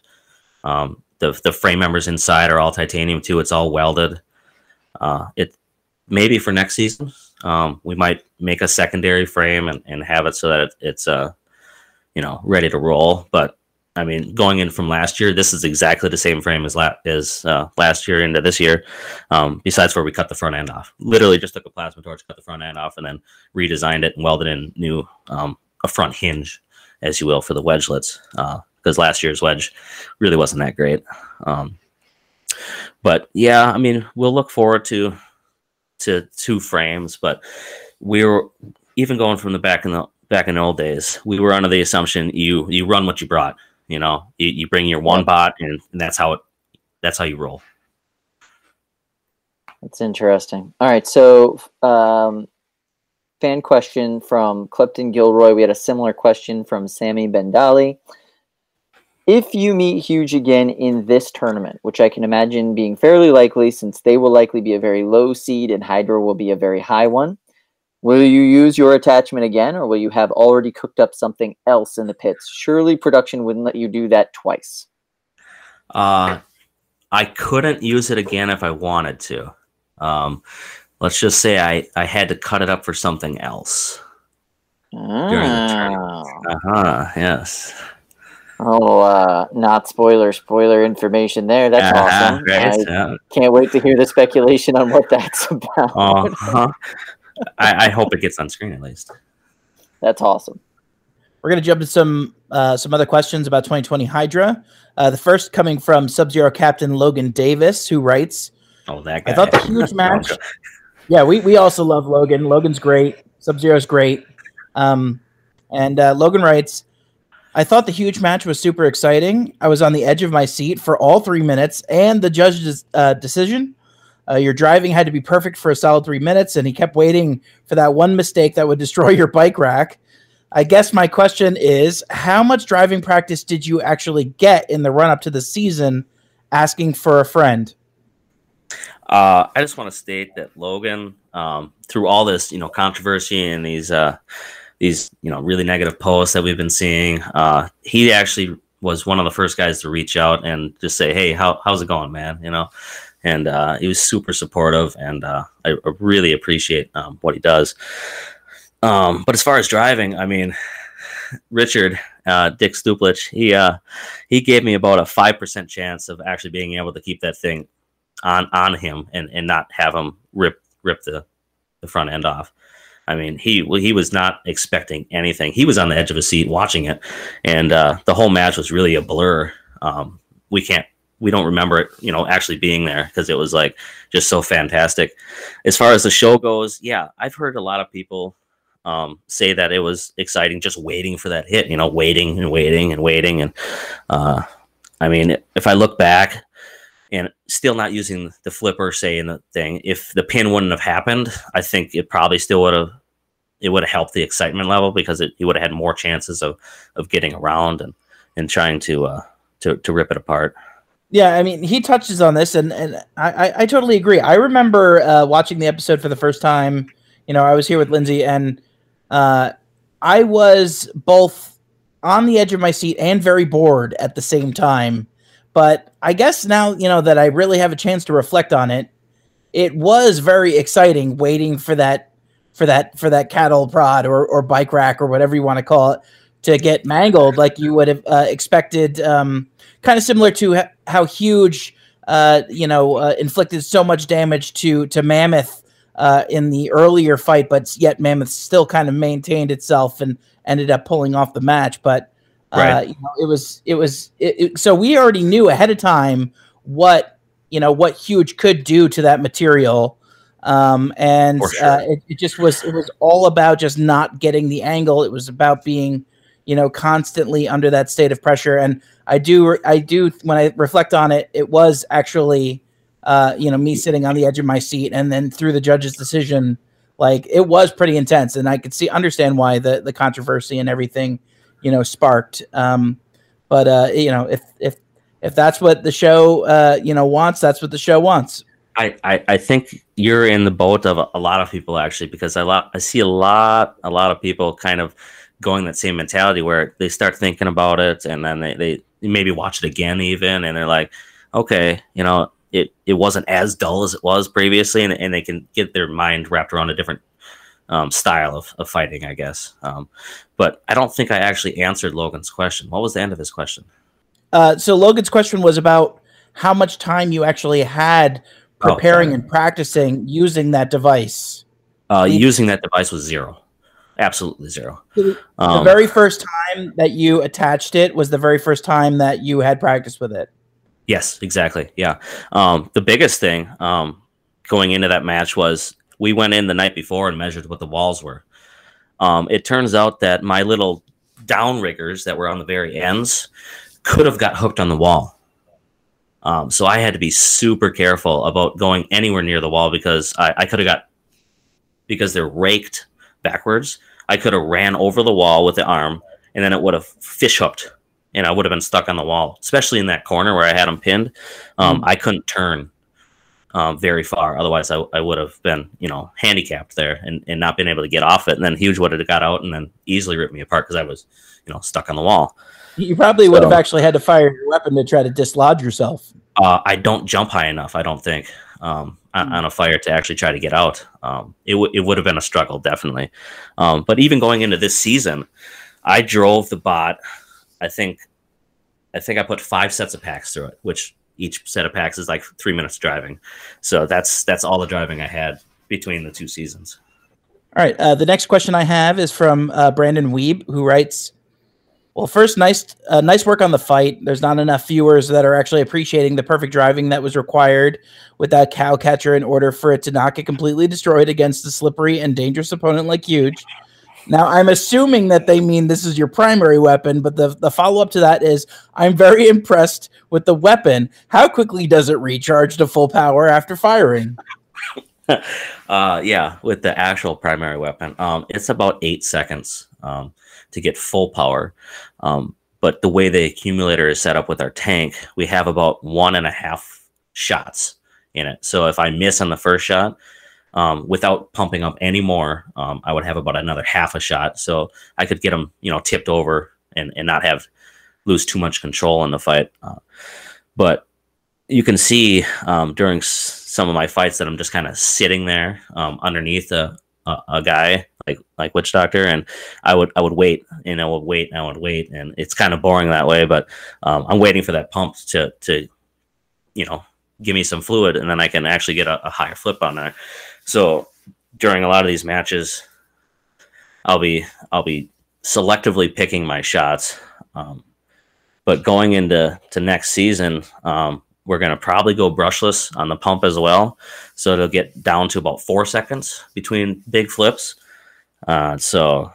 Um, the the frame members inside are all titanium too. It's all welded. Uh, it maybe for next season, um, we might make a secondary frame and, and have it so that it, it's uh, you know, ready to roll. But I mean, going in from last year, this is exactly the same frame as, la- as uh, last year into this year. Um, besides where we cut the front end off, literally just took a plasma torch, cut the front end off, and then redesigned it and welded in new um, a front hinge, as you will, for the wedgelets. Because uh, last year's wedge really wasn't that great. Um, but yeah, I mean, we'll look forward to to two frames, but we were even going from the back in the back in the old days. We were under the assumption you you run what you brought you know, you, you bring your one bot, and, and that's how it. That's how you roll. That's interesting. All right, so um, fan question from Clifton Gilroy. We had a similar question from Sammy Bendali. If you meet Huge again in this tournament, which I can imagine being fairly likely since they will likely be a very low seed and Hydra will be a very high one, Will you use your attachment again, or will you have already cooked up something else in the pits? Surely production wouldn't let you do that twice. Uh, I couldn't use it again if I wanted to. Um, let's just say I, I had to cut it up for something else ah. during the tournament. Uh huh. Yes. Oh, uh, not spoiler, spoiler information there. That's uh-huh, awesome. Right, I yeah. can't wait to hear the speculation on what that's about. Uh-huh. I, I, hope it gets on screen at least. That's awesome. We're gonna jump to some uh, some other questions about 2020 Hydra. Uh, the first coming from Sub Zero Captain Logan Davis, who writes, "Oh, that guy." I thought the huge match. yeah, we we also love Logan. Logan's great. Sub Zero's great. Um, and uh, Logan writes, I thought the huge match was super exciting. I was on the edge of my seat for all three minutes, and the judge's uh, decision uh, your driving had to be perfect for a solid three minutes, and he kept waiting for that one mistake that would destroy your bike rack. I guess my question is how much driving practice did you actually get in the run up to the season asking for a friend? Uh, I just want to state that Logan, um, through all this, you know, controversy and these, uh, these, you know, really negative posts that we've been seeing, uh, he actually was one of the first guys to reach out and just say, "Hey, how, how's it going, man?" You know, and uh, he was super supportive, and uh, I, really appreciate um, what he does. Um, but as far as driving, I mean, Richard uh, Dick Stuplich, he uh, he gave me about a five percent chance of actually being able to keep that thing on on him and, and not have him rip rip the, the front end off. I mean, he he was not expecting anything. He was on the edge of a seat watching it, and uh, the whole match was really a blur. Um, we can't we don't remember it, you know, actually being there because it was like just so fantastic. As far as the show goes, yeah, I've heard a lot of people um, say that it was exciting just waiting for that hit, you know, waiting and waiting and waiting. And uh, I mean, if I look back and still not using the flipper, say in the thing, if the pin wouldn't have happened, I think it probably still would have. It would have helped the excitement level because it, he would have had more chances of, of getting around and, and trying to uh, to to rip it apart. Yeah, I mean, he touches on this, and and I I, totally agree. I remember uh, watching the episode for the first time. You know, I was here with Lindsay, and uh, I was both on the edge of my seat and very bored at the same time. But I guess now you know that I really have a chance to reflect on it. It was very exciting waiting for that for that for that cattle prod or or bike rack or whatever you want to call it to get mangled like you would have uh, expected. Um, kind of similar to ha- how huge, uh, you know, uh, inflicted so much damage to to Mammoth uh, in the earlier fight, but yet Mammoth still kind of maintained itself and ended up pulling off the match. But uh, right. you know, it was it was it, it, so we already knew ahead of time what you know what huge could do to that material. Um, and sure. uh, it, it, just was it was all about just not getting the angle. It was about being you know, constantly under that state of pressure. And I do, I do, when I reflect on it, it was actually, uh, you know, me sitting on the edge of my seat, and then through the judge's decision, like it was pretty intense, and I could see, understand why the the controversy and everything, you know, sparked. Um, but uh, you know, if if if that's what the show, uh, you know, wants, that's what the show wants. I, I, I think you're in the boat of a, a lot of people actually because I lot I see a lot a lot of people kind of going that same mentality where they start thinking about it and then they, they maybe watch it again even and they're like okay you know it, it wasn't as dull as it was previously and, and they can get their mind wrapped around a different um, style of, of fighting i guess. Um, but i don't think i actually answered logan's question. What was the end of his question? Uh, so logan's question was about how much time you actually had preparing oh, and practicing using that device. Uh, using that device was zero absolutely zero. The, um, very first time that you attached it was the very first time that you had practice with it. Yes, exactly. Yeah. Um, the biggest thing um, going into that match was we went in the night before and measured what the walls were. Um, it turns out that my little downriggers that were on the very ends could have got hooked on the wall. Um, so I had to be super careful about going anywhere near the wall because I, I could have got because they're raked backwards, I could have ran over the wall with the arm, and then it would have fish hooked, and I would have been stuck on the wall. Especially in that corner where I had him pinned, um, mm I couldn't turn um, very far. Otherwise, I, I would have been, you know, handicapped there and, and not been able to get off it. And then Huge would have got out and then easily ripped me apart because I was, you know, stuck on the wall. You probably so, would have actually had to fire your weapon to try to dislodge yourself. Uh, I don't jump high enough. I don't think um, mm-hmm. on a fire to actually try to get out. Um, it, w- it would have been a struggle, definitely. Um, but even going into this season, I drove the bot. I think, I think I put five sets of packs through it, which each set of packs is like three minutes driving. So that's that's all the driving I had between the two seasons. All right. Uh, the next question I have is from uh, Brandon Weeb, who writes well, first, nice, uh, nice work on the fight. There's not enough viewers that are actually appreciating the perfect driving that was required with that cow catcher in order for it to not get completely destroyed against a slippery and dangerous opponent like Huge. Now, I'm assuming that they mean this is your primary weapon, but the, the follow up to that is I'm very impressed with the weapon. How quickly does it recharge to full power after firing? uh, yeah, with the actual primary weapon, um, it's about eight seconds. Um, to get full power. Um, but the way the accumulator is set up with our tank, we have about one and a half shots in it. So if I miss on the first shot, um, without pumping up any more, um, I would have about another half a shot. So I could get them, you know, tipped over and, and not have lose too much control in the fight. Uh, but you can see um, during s- some of my fights that I'm just kind of sitting there um, underneath a, a, a, guy like like witch doctor and i would i would wait and i would wait and i would wait and it's kind of boring that way but um, i'm waiting for that pump to to you know give me some fluid and then i can actually get a, a higher flip on there. So during a lot of these matches i'll be i'll be selectively picking my shots um, but going into to next season um, we're going to probably go brushless on the pump as well so it'll get down to about four seconds between big flips uh, so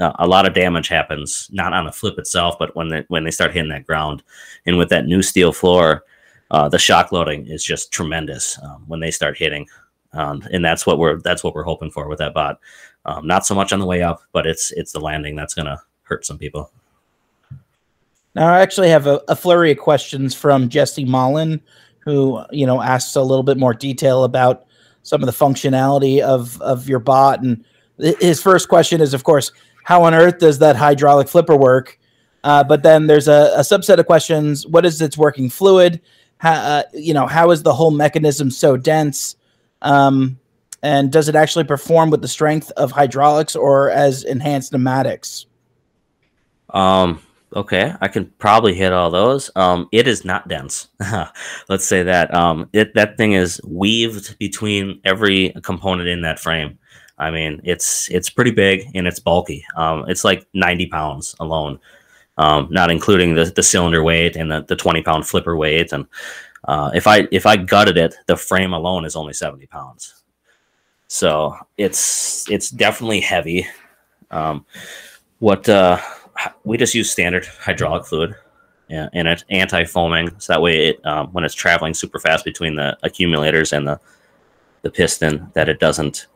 uh, a lot of damage happens not on the flip itself, but when they when they start hitting that ground. And with that new steel floor, uh, the shock loading is just tremendous um, when they start hitting. Um, and that's what we're that's what we're hoping for with that bot. Um, not so much on the way up, but it's it's the landing that's going to hurt some people. Now, I actually have a, a flurry of questions from Jesse Mullen, who you know asks a little bit more detail about some of the functionality of of your bot. And his first question is, of course, how on earth does that hydraulic flipper work? Uh, but then there's a, a, subset of questions: what is its working fluid? How, uh, you know, how is the whole mechanism so dense? Um, and does it actually perform with the strength of hydraulics or as enhanced pneumatics? Um, okay, I can probably hit all those. Um, it is not dense. Let's say that. Um, it that thing is weaved between every component in that frame. I mean, it's it's pretty big and it's bulky. Um, it's like ninety pounds alone, um, not including the, the cylinder weight and the, the twenty pound flipper weight. And uh, if I if I gutted it, the frame alone is only seventy pounds. So it's it's definitely heavy. Um, what uh, we just use standard hydraulic fluid and it's anti-foaming. So that way it um, when it's traveling super fast between the accumulators and the the piston that it doesn't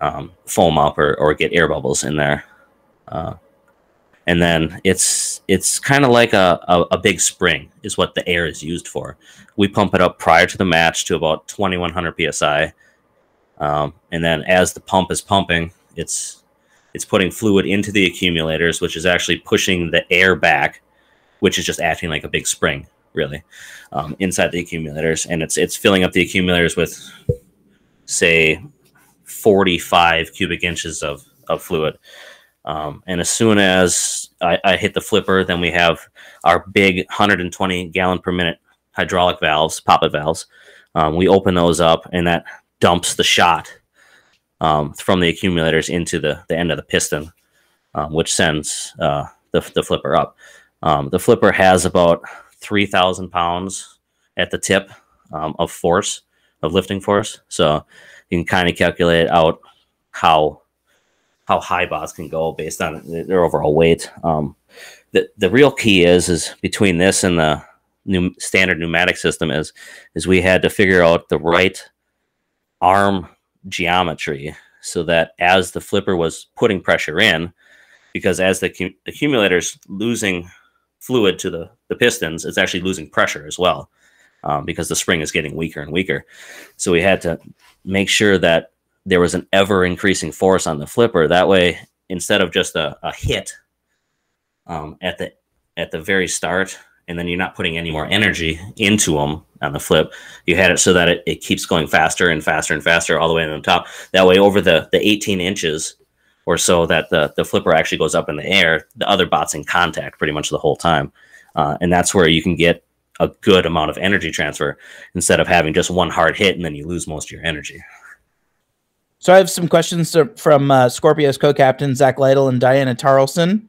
um, foam up or, or get air bubbles in there. Uh, and then it's it's kind of like a, a, a, big spring is what the air is used for. We pump it up prior to the match to about 2100 psi um, and then as the pump is pumping it's it's putting fluid into the accumulators, which is actually pushing the air back, which is just acting like a big spring, really, um, inside the accumulators, and it's it's filling up the accumulators with, say, forty five cubic inches of of fluid. Um, and as soon as I, I, hit the flipper, then we have our big 120 gallon per minute hydraulic valves, poppet valves. Um, we open those up, and that dumps the shot um, from the accumulators into the, the end of the piston, um, which sends uh, the, the flipper up. Um, the flipper has about 3,000 pounds at the tip um, of force, of lifting force. So you can kind of calculate out how how high bots can go based on their overall weight. Um, the the real key is is between this and the new standard pneumatic system is is we had to figure out the right arm geometry so that as the flipper was putting pressure in, because as the cum- accumulator's losing fluid to the, the pistons, it's actually losing pressure as well um, because the spring is getting weaker and weaker. So we had to make sure that there was an ever increasing force on the flipper. That way, instead of just a, a hit um, at the at the very start, and then you're not putting any more energy into them on the flip. You had it so that it, it keeps going faster and faster and faster all the way to the top. That way, over the, the 18 inches or so that the, the flipper actually goes up in the air, the other bot's in contact pretty much the whole time. Uh, and that's where you can get a good amount of energy transfer instead of having just one hard hit and then you lose most of your energy. So I have some questions from uh, Skorpios co-captain Zach Lytle and Diana Tarlson.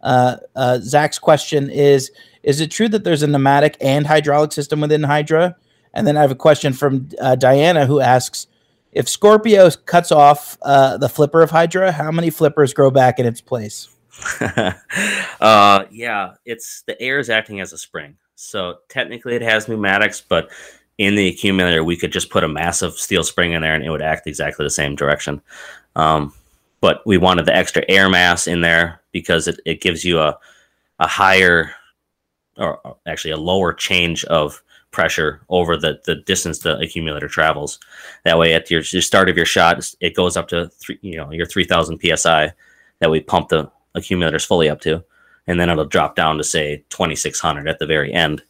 Uh, uh, Zach's question is: Is it true that there's a pneumatic and hydraulic system within Hydra? And then I have a question from uh, Diana who asks: If Scorpio cuts off uh, the flipper of Hydra, how many flippers grow back in its place? uh, yeah, it's the air is acting as a spring, so technically it has pneumatics, but in the accumulator we could just put a massive steel spring in there and it would act exactly the same direction. Um, but we wanted the extra air mass in there because it, it gives you a, a higher or actually a lower change of pressure over the, the distance the accumulator travels. That way, at your, your start of your shot, it goes up to three, you know your 3,000 psi that we pump the accumulators fully up to, and then it'll drop down to say 2,600 at the very end.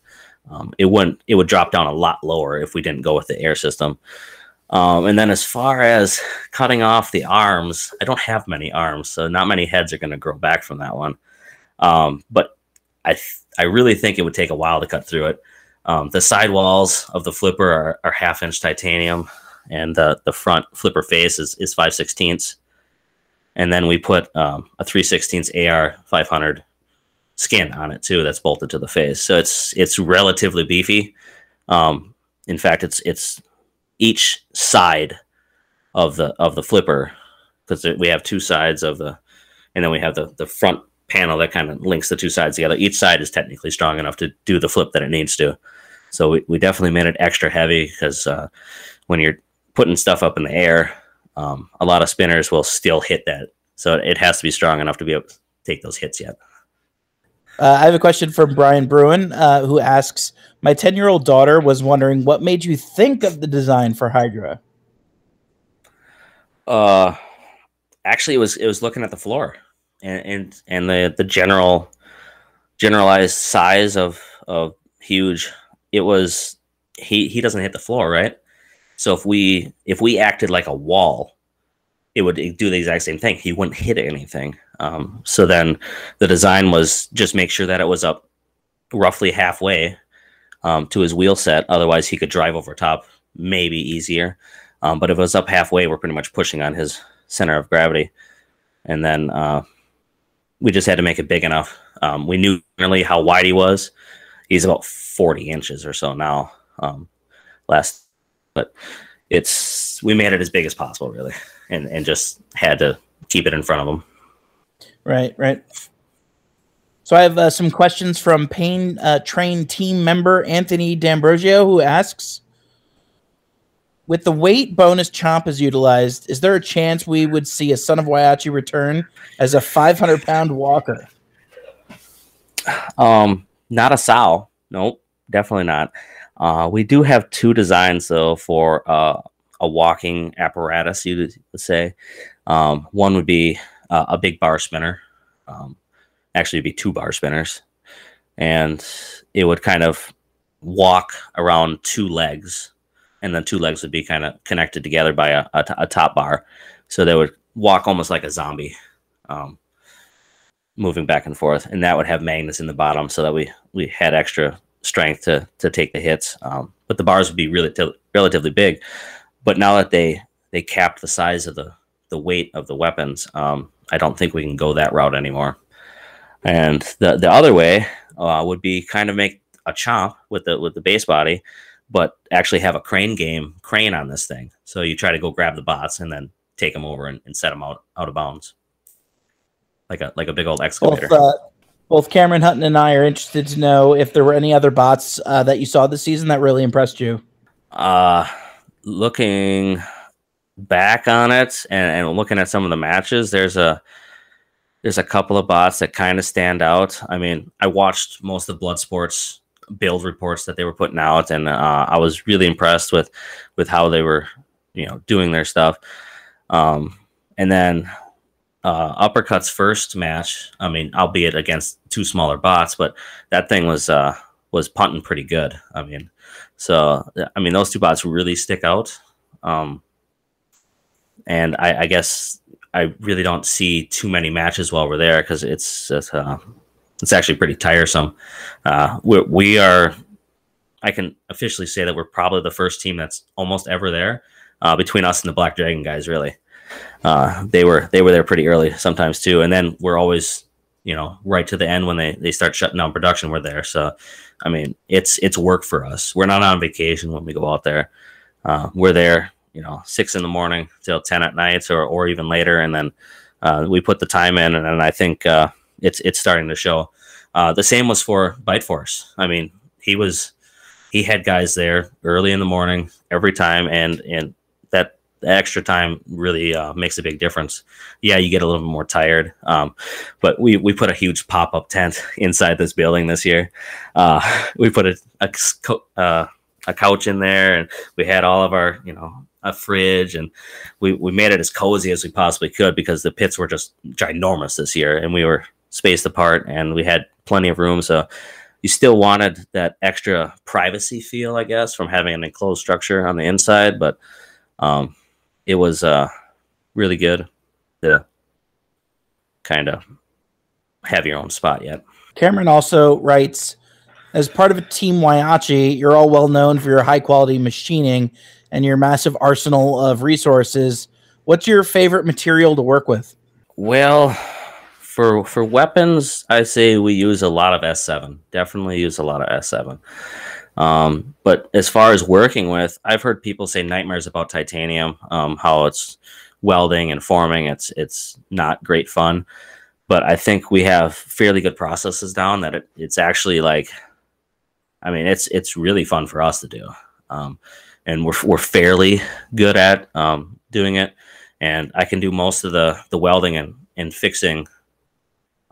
Um, it wouldn't. It would drop down a lot lower if we didn't go with the air system. Um, and then as far as cutting off the arms, I don't have many arms, so not many heads are going to grow back from that one. Um, but I th- I really think it would take a while to cut through it. Um, the sidewalls of the flipper are, are half inch titanium, and the the front flipper face is is five sixteenths. And then we put um, a three sixteenths AR five hundred skin on it too. That's bolted to the face, so it's it's relatively beefy. Um, in fact, it's it's each side of the of the flipper because we have two sides of the and then we have the the front panel that kind of links the two sides together. Each side is technically strong enough to do the flip that it needs to. So we, we definitely made it extra heavy because uh, when you're putting stuff up in the air um, a lot of spinners will still hit that. So it has to be strong enough to be able to take those hits yet. Uh, I have a question from Brian Bruin, uh, who asks, "My ten-year-old daughter was wondering what made you think of the design for Hydra." Uh, actually, it was it was looking at the floor and and, and the the general generalized size of of huge. It was he he doesn't hit the floor, right? So if we if we acted like a wall, it would do the exact same thing. He wouldn't hit anything. Um, so then the design was just make sure that it was up roughly halfway um, to his wheel set. Otherwise, he could drive over top, maybe easier. Um, but if it was up halfway, we're pretty much pushing on his center of gravity. And then uh, we just had to make it big enough. Um, we knew really how wide he was. He's about 40 inches or so now. Um, last, but it's we made it as big as possible, really, and and just had to keep it in front of him. Right, right. So I have uh, some questions from Pain uh, Train team member Anthony D'Ambrosio, who asks, with the weight bonus chomp is utilized, is there a chance we would see a Son of Whyachi return as a 500 pound walker? Um, not a sow. Nope, definitely not. Uh, we do have two designs though for uh, a walking apparatus. You would say um, one would be uh, a big bar spinner. Um, actually, it'd be two bar spinners, and it would kind of walk around two legs, and then two legs would be kind of connected together by a, a, t- a top bar, so they would walk almost like a zombie. Um, moving back and forth, and that would have magnets in the bottom so that we we had extra strength to to take the hits. Um, but the bars would be really t- relatively big. But now that they they capped the size of the the weight of the weapons, um, I don't think we can go that route anymore. And the the other way uh, would be kind of make a chomp with the with the base body, but actually have a crane game crane on this thing. So you try to go grab the bots and then take them over and, and set them out out of bounds, like a like a big old excavator. Both, uh, both Cameron Hutton and I are interested to know if there were any other bots uh, that you saw this season that really impressed you. Uh, looking back on it and, and looking at some of the matches, there's a there's a couple of bots that kind of stand out. I mean, I watched most of Bloodsport's build reports that they were putting out, and uh, I was really impressed with with how they were, you know, doing their stuff. Um, and then uh, uppercuts first match. I mean, albeit against two smaller bots, but that thing was uh, was punting pretty good. I mean, so I mean, those two bots really stick out. Um, and I, I guess I really don't see too many matches while we're there because it's uh, it's actually pretty tiresome. Uh, we we are. I can officially say that we're probably the first team that's almost ever there uh, between us and the Black Dragon guys. Really, uh, they were they were there pretty early sometimes too, and then we're always you know right to the end when they they start shutting down production. We're there, so I mean it's it's work for us. We're not on vacation when we go out there. Uh, we're there, you know, six in the morning till ten at night, or or even later, and then uh, we put the time in, and, and I think uh, it's it's starting to show. Uh, the same was for Bite Force. I mean, he was he had guys there early in the morning every time, and and that extra time really uh, makes a big difference. Yeah, you get a little bit more tired, um, but we we put a huge pop up tent inside this building this year. Uh, we put a a, uh, a, couch in there, and we had all of our you know a fridge, and we we made it as cozy as we possibly could because the pits were just ginormous this year, and we were spaced apart, and we had plenty of room, so. You still wanted that extra privacy feel, I guess, from having an enclosed structure on the inside, but um, it was uh, really good to kind of have your own spot yet. Cameron also writes, as part of a team Whyachi, you're all well known for your high quality machining and your massive arsenal of resources. What's your favorite material to work with? Well, for for weapons, I say we use a lot of S7. Definitely use a lot of S7. Um, but as far as working with, I've heard people say nightmares about titanium, um, how it's welding and forming. It's it's not great fun, but I think we have fairly good processes down that it, it's actually like, I mean, it's it's really fun for us to do, um, and we're we're fairly good at um, doing it. And I can do most of the the welding and and fixing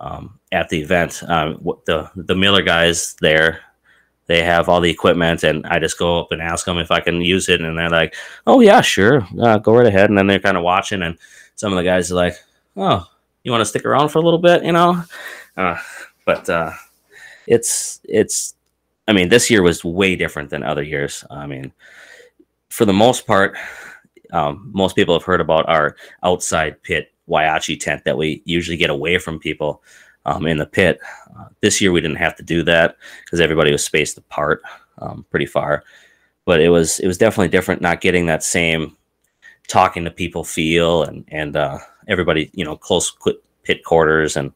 um, at the event. Um, the the Miller guys there, they have all the equipment, and I just go up and ask them if I can use it, and they're like, "Oh yeah, sure, uh, go right ahead." And then they're kind of watching, and some of the guys are like, "Oh, you want to stick around for a little bit?" You know, uh, but uh, it's it's. I mean, this year was way different than other years. I mean, for the most part, um, most people have heard about our outside pit Whyachi tent that we usually get away from people um, in the pit. Uh, this year we didn't have to do that because everybody was spaced apart um, pretty far. But it was it was definitely different not getting that same talking to people feel and and uh, everybody you know close pit quarters and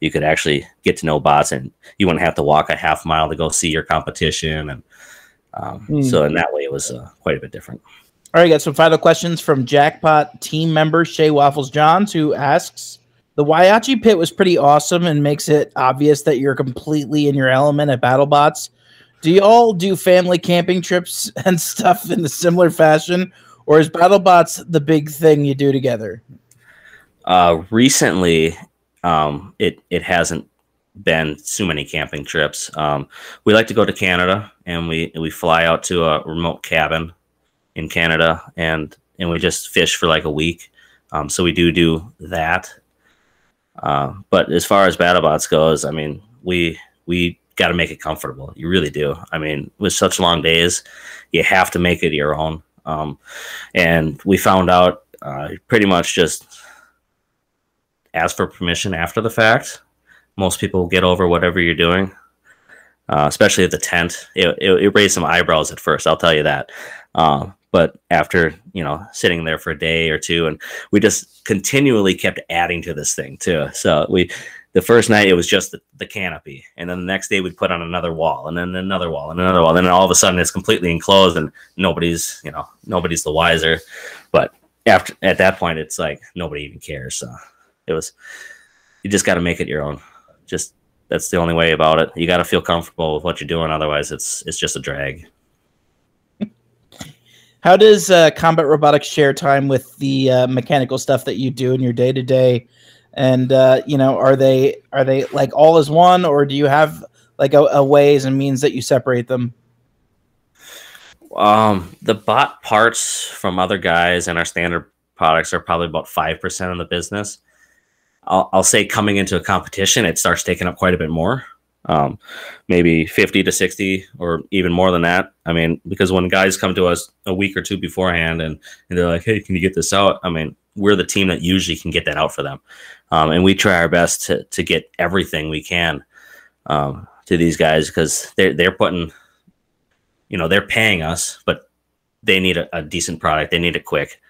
you could actually get to know bots and you wouldn't have to walk a half mile to go see your competition and um, mm. so in that way it was uh, quite a bit different. All right, got some final questions from Jackpot team member Shay Waffles Johns, who asks The Whyachi pit was pretty awesome and makes it obvious that you're completely in your element at BattleBots. Do you all do family camping trips and stuff in a similar fashion, or is BattleBots the big thing you do together? Uh, recently, um, it it hasn't been too many camping trips. Um, we like to go to Canada and we we fly out to a remote cabin in Canada, and and we just fish for like a week. Um, so we do do that. Uh, but as far as BattleBots goes, I mean, we we got to make it comfortable. You really do. I mean, with such long days, you have to make it your own. Um, and we found out uh, pretty much just ask for permission after the fact. Most people get over whatever you're doing, uh, especially at the tent. It, it, it, raised some eyebrows at first, I'll tell you that. Uh, but after you know sitting there for a day or two and we just continually kept adding to this thing too. So we the first night it was just the, the, canopy and then the next day we'd put on another wall and then another wall and another wall and then all of a sudden it's completely enclosed and nobody's you know nobody's the wiser. But after at that point it's like nobody even cares. So it was you just got to make it your own. Just that's the only way about it. You got to feel comfortable with what you're doing otherwise it's it's just a drag how does uh, combat robotics share time with the uh, mechanical stuff that you do in your day to day? And uh, you know, are they are they like all as one, or do you have like a, a ways and means that you separate them? Um, the bot parts from other guys and our standard products are probably about five percent of the business. I'll, I'll say coming into a competition, it starts taking up quite a bit more um, maybe 50 to 60 or even more than that. I mean, because when guys come to us a week or two beforehand and, and they're like, hey, can you get this out? I mean, we're the team that usually can get that out for them. Um, and we try our best to, to get everything we can um, to these guys because they're, they're putting, you know, they're paying us, but they need a, a decent product. They need it quick.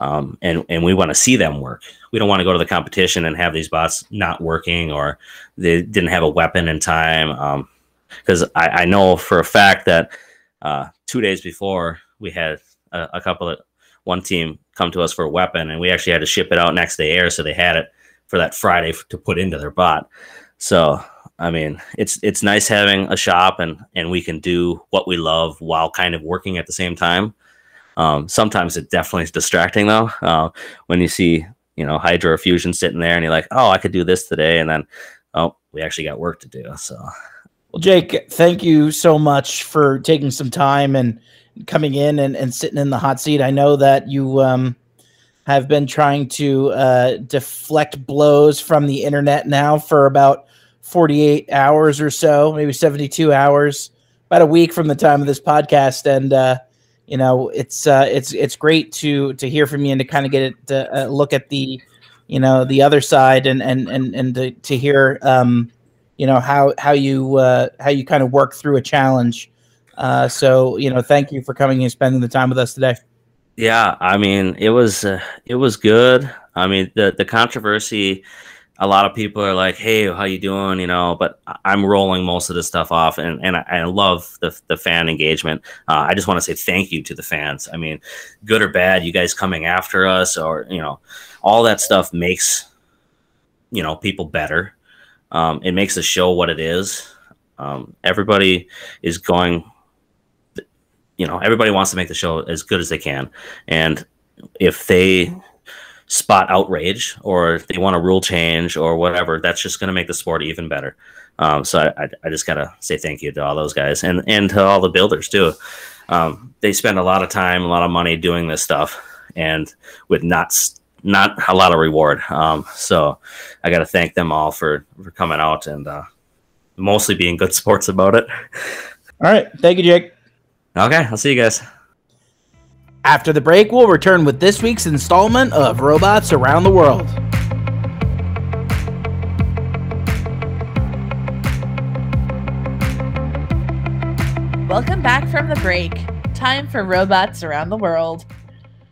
Um, and and we want to see them work. We don't want to go to the competition and have these bots not working or they didn't have a weapon in time. Because um, I, I, know for a fact that uh, two days before we had a, a, couple of one team come to us for a weapon, and we actually had to ship it out next day air, so they had it for that Friday to put into their bot. So I mean, it's it's nice having a shop and and we can do what we love while kind of working at the same time. Um, sometimes it definitely is distracting though. Uh, when you see, you know, Hydro Fusion sitting there and you're like, oh, I could do this today. And then, oh, we actually got work to do. So, well, Jake, thank you so much for taking some time and coming in and, and sitting in the hot seat. I know that you um, have been trying to uh, deflect blows from the internet now for about 48 hours or so, maybe 72 hours, about a week from the time of this podcast. And, uh, you know, it's uh, it's it's great to to hear from you and to kind of get it to uh, look at the, you know, the other side and and and and to, to hear, um, you know, how how you uh, how you kind of work through a challenge. Uh, so you know, thank you for coming and spending the time with us today. Yeah, I mean, it was uh, it was good. I mean, the the controversy a lot of people are like, "Hey, how you doing?" You know, but I'm rolling most of this stuff off, and and I, I love the the fan engagement. Uh, I just want to say thank you to the fans. I mean, good or bad, you guys coming after us, or you know, all that stuff makes you know people better. Um, it makes the show what it is. Um, everybody is going. You know, everybody wants to make the show as good as they can, and if they spot outrage or they want a rule change or whatever, that's just going to make the sport even better. Um, so I, I, just gotta say thank you to all those guys and and to all the builders too. Um, they spend a lot of time, a lot of money doing this stuff, and with not not a lot of reward. Um, so I got to thank them all for for coming out and uh, mostly being good sports about it. All right, thank you, Jake. Okay, I'll see you guys. After the break, we'll return with this week's installment of Robots Around the World. Welcome back from the break. Time for Robots Around the World.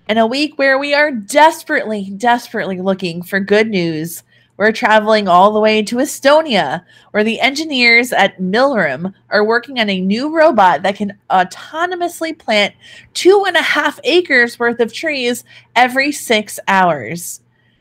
In a week where we are desperately, desperately looking for good news, we're traveling all the way to Estonia, where the engineers at Milrem are working on a new robot that can autonomously plant two and a half acres worth of trees every six hours.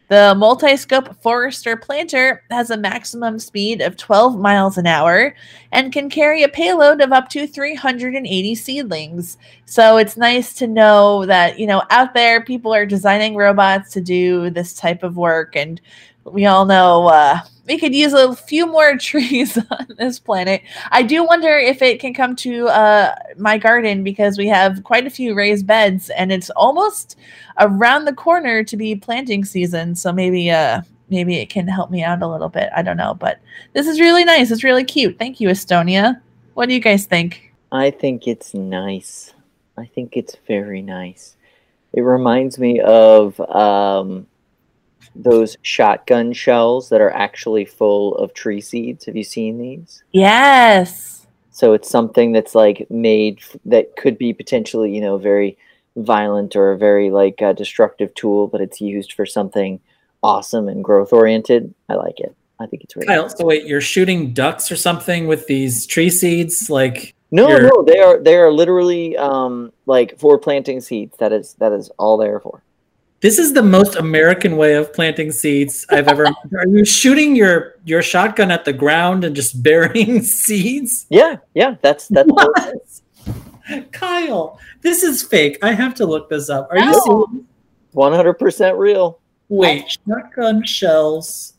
The multi-scope Forester planter has a maximum speed of 12 miles an hour and can carry a payload of up to 380 seedlings. So it's nice to know that, you know, out there people are designing robots to do this type of work and we all know uh, we could use a few more trees on this planet. I do wonder if it can come to uh, my garden because we have quite a few raised beds, and it's almost around the corner to be planting season. So maybe, uh, maybe it can help me out a little bit. I don't know, but this is really nice. It's really cute. Thank you, Estonia. What do you guys think? I think it's nice. I think it's very nice. It reminds me of um, those shotgun shells that are actually full of tree seeds. Have you seen these? Yes. So it's something that's like made that could be potentially, you know, very violent or a very like uh, destructive tool, but it's used for something awesome and growth oriented. I like it. I think it's really. Kyle, nice. so wait, you're shooting ducks or something with these tree seeds, like? No, no, they are they are literally um like for planting seeds. That is that is all they are for. This is the most American way of planting seeds I've ever. Are you shooting your your shotgun at the ground and just burying seeds? Yeah, yeah, that's that's. Kyle, this is fake. I have to look this up. Are no. you serious? One hundred percent real. Wait, shotgun shells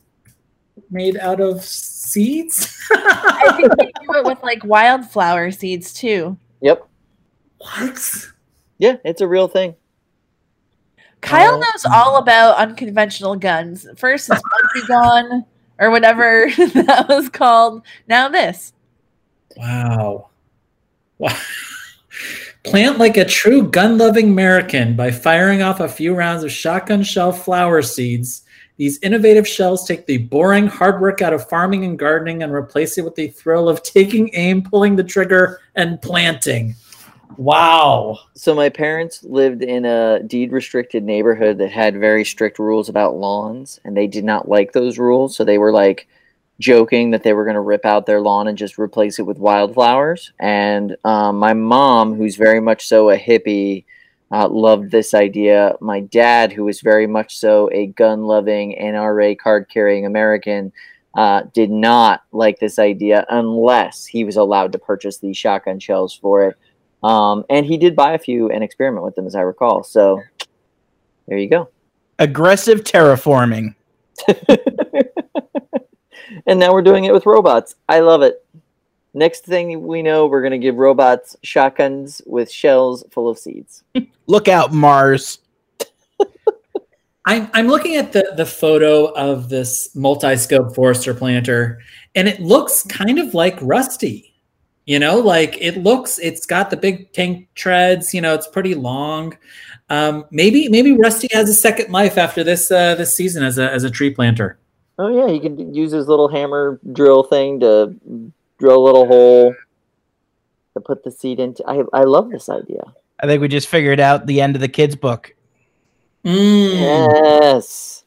made out of seeds? I think they do it with like wildflower seeds too. Yep. What? Yeah, it's a real thing. Kyle oh. knows all about unconventional guns. First, it's Monkey Gun or whatever that was called. Now this. Wow. Wow. Plant like a true gun loving American by firing off a few rounds of shotgun shell flower seeds. These innovative shells take the boring hard work out of farming and gardening and replace it with the thrill of taking aim, pulling the trigger, and planting. Wow. So my parents lived in a deed restricted neighborhood that had very strict rules about lawns and they did not like those rules, so they were like joking that they were going to rip out their lawn and just replace it with wildflowers. And um, my mom, who's very much so a hippie, uh, loved this idea. My dad, who was very much so a gun loving NRA card carrying American, uh, did not like this idea unless he was allowed to purchase these shotgun shells for it. Um, and he did buy a few and experiment with them, as I recall. So there you go. Aggressive terraforming. and now we're doing it with robots. I love it. Next thing we know, we're going to give robots shotguns with shells full of seeds. Look out, Mars. I'm, I'm looking at the, the photo of this multi scope Forester planter, and it looks kind of like Rusty. You know, like it looks, it's got the big tank treads. You know, it's pretty long. Um, maybe maybe Rusty has a second life after this uh, this season as a as a tree planter. Oh yeah, he can use his little hammer drill thing to drill a little hole to put the seed into. I I love this idea. I think we just figured out the end of the kids' book. Mm. Yes.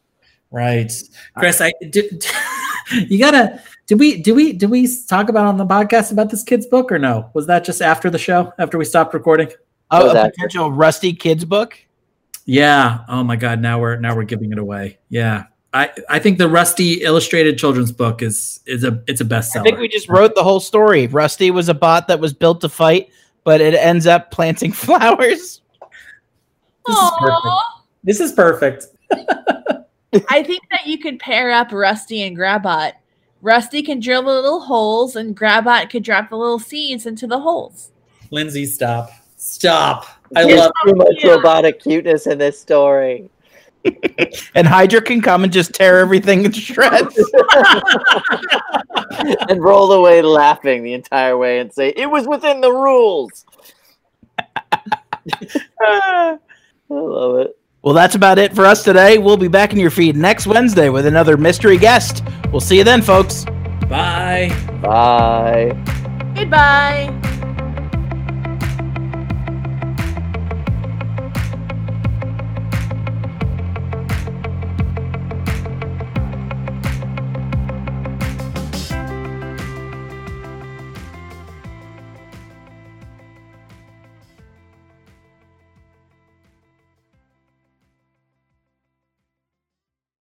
Right, Chris. I do, you gotta did we do we did we talk about on the podcast about this kid's book or no? Was that just after the show after we stopped recording? Oh, a potential Rusty kids book. Yeah. Oh my God. Now we're now we're giving it away. Yeah. I, I think the Rusty illustrated children's book is is a it's a bestseller. I think we just wrote the whole story. Rusty was a bot that was built to fight, but it ends up planting flowers. This Aww. is perfect. This is perfect. I think that you could pair up Rusty and Grabot. Rusty can drill the little holes, and Grabot could drop the little seeds into the holes. Lindsay, stop. Stop. I There's love too much Yeah. robotic cuteness in this story. And Hydra can come and just tear everything to shreds. and roll away laughing the entire way and say, It was within the rules. Ah, I love it. Well, that's about it for us today. We'll be back in your feed next Wednesday with another mystery guest. We'll see you then, folks. Bye. Bye. Goodbye.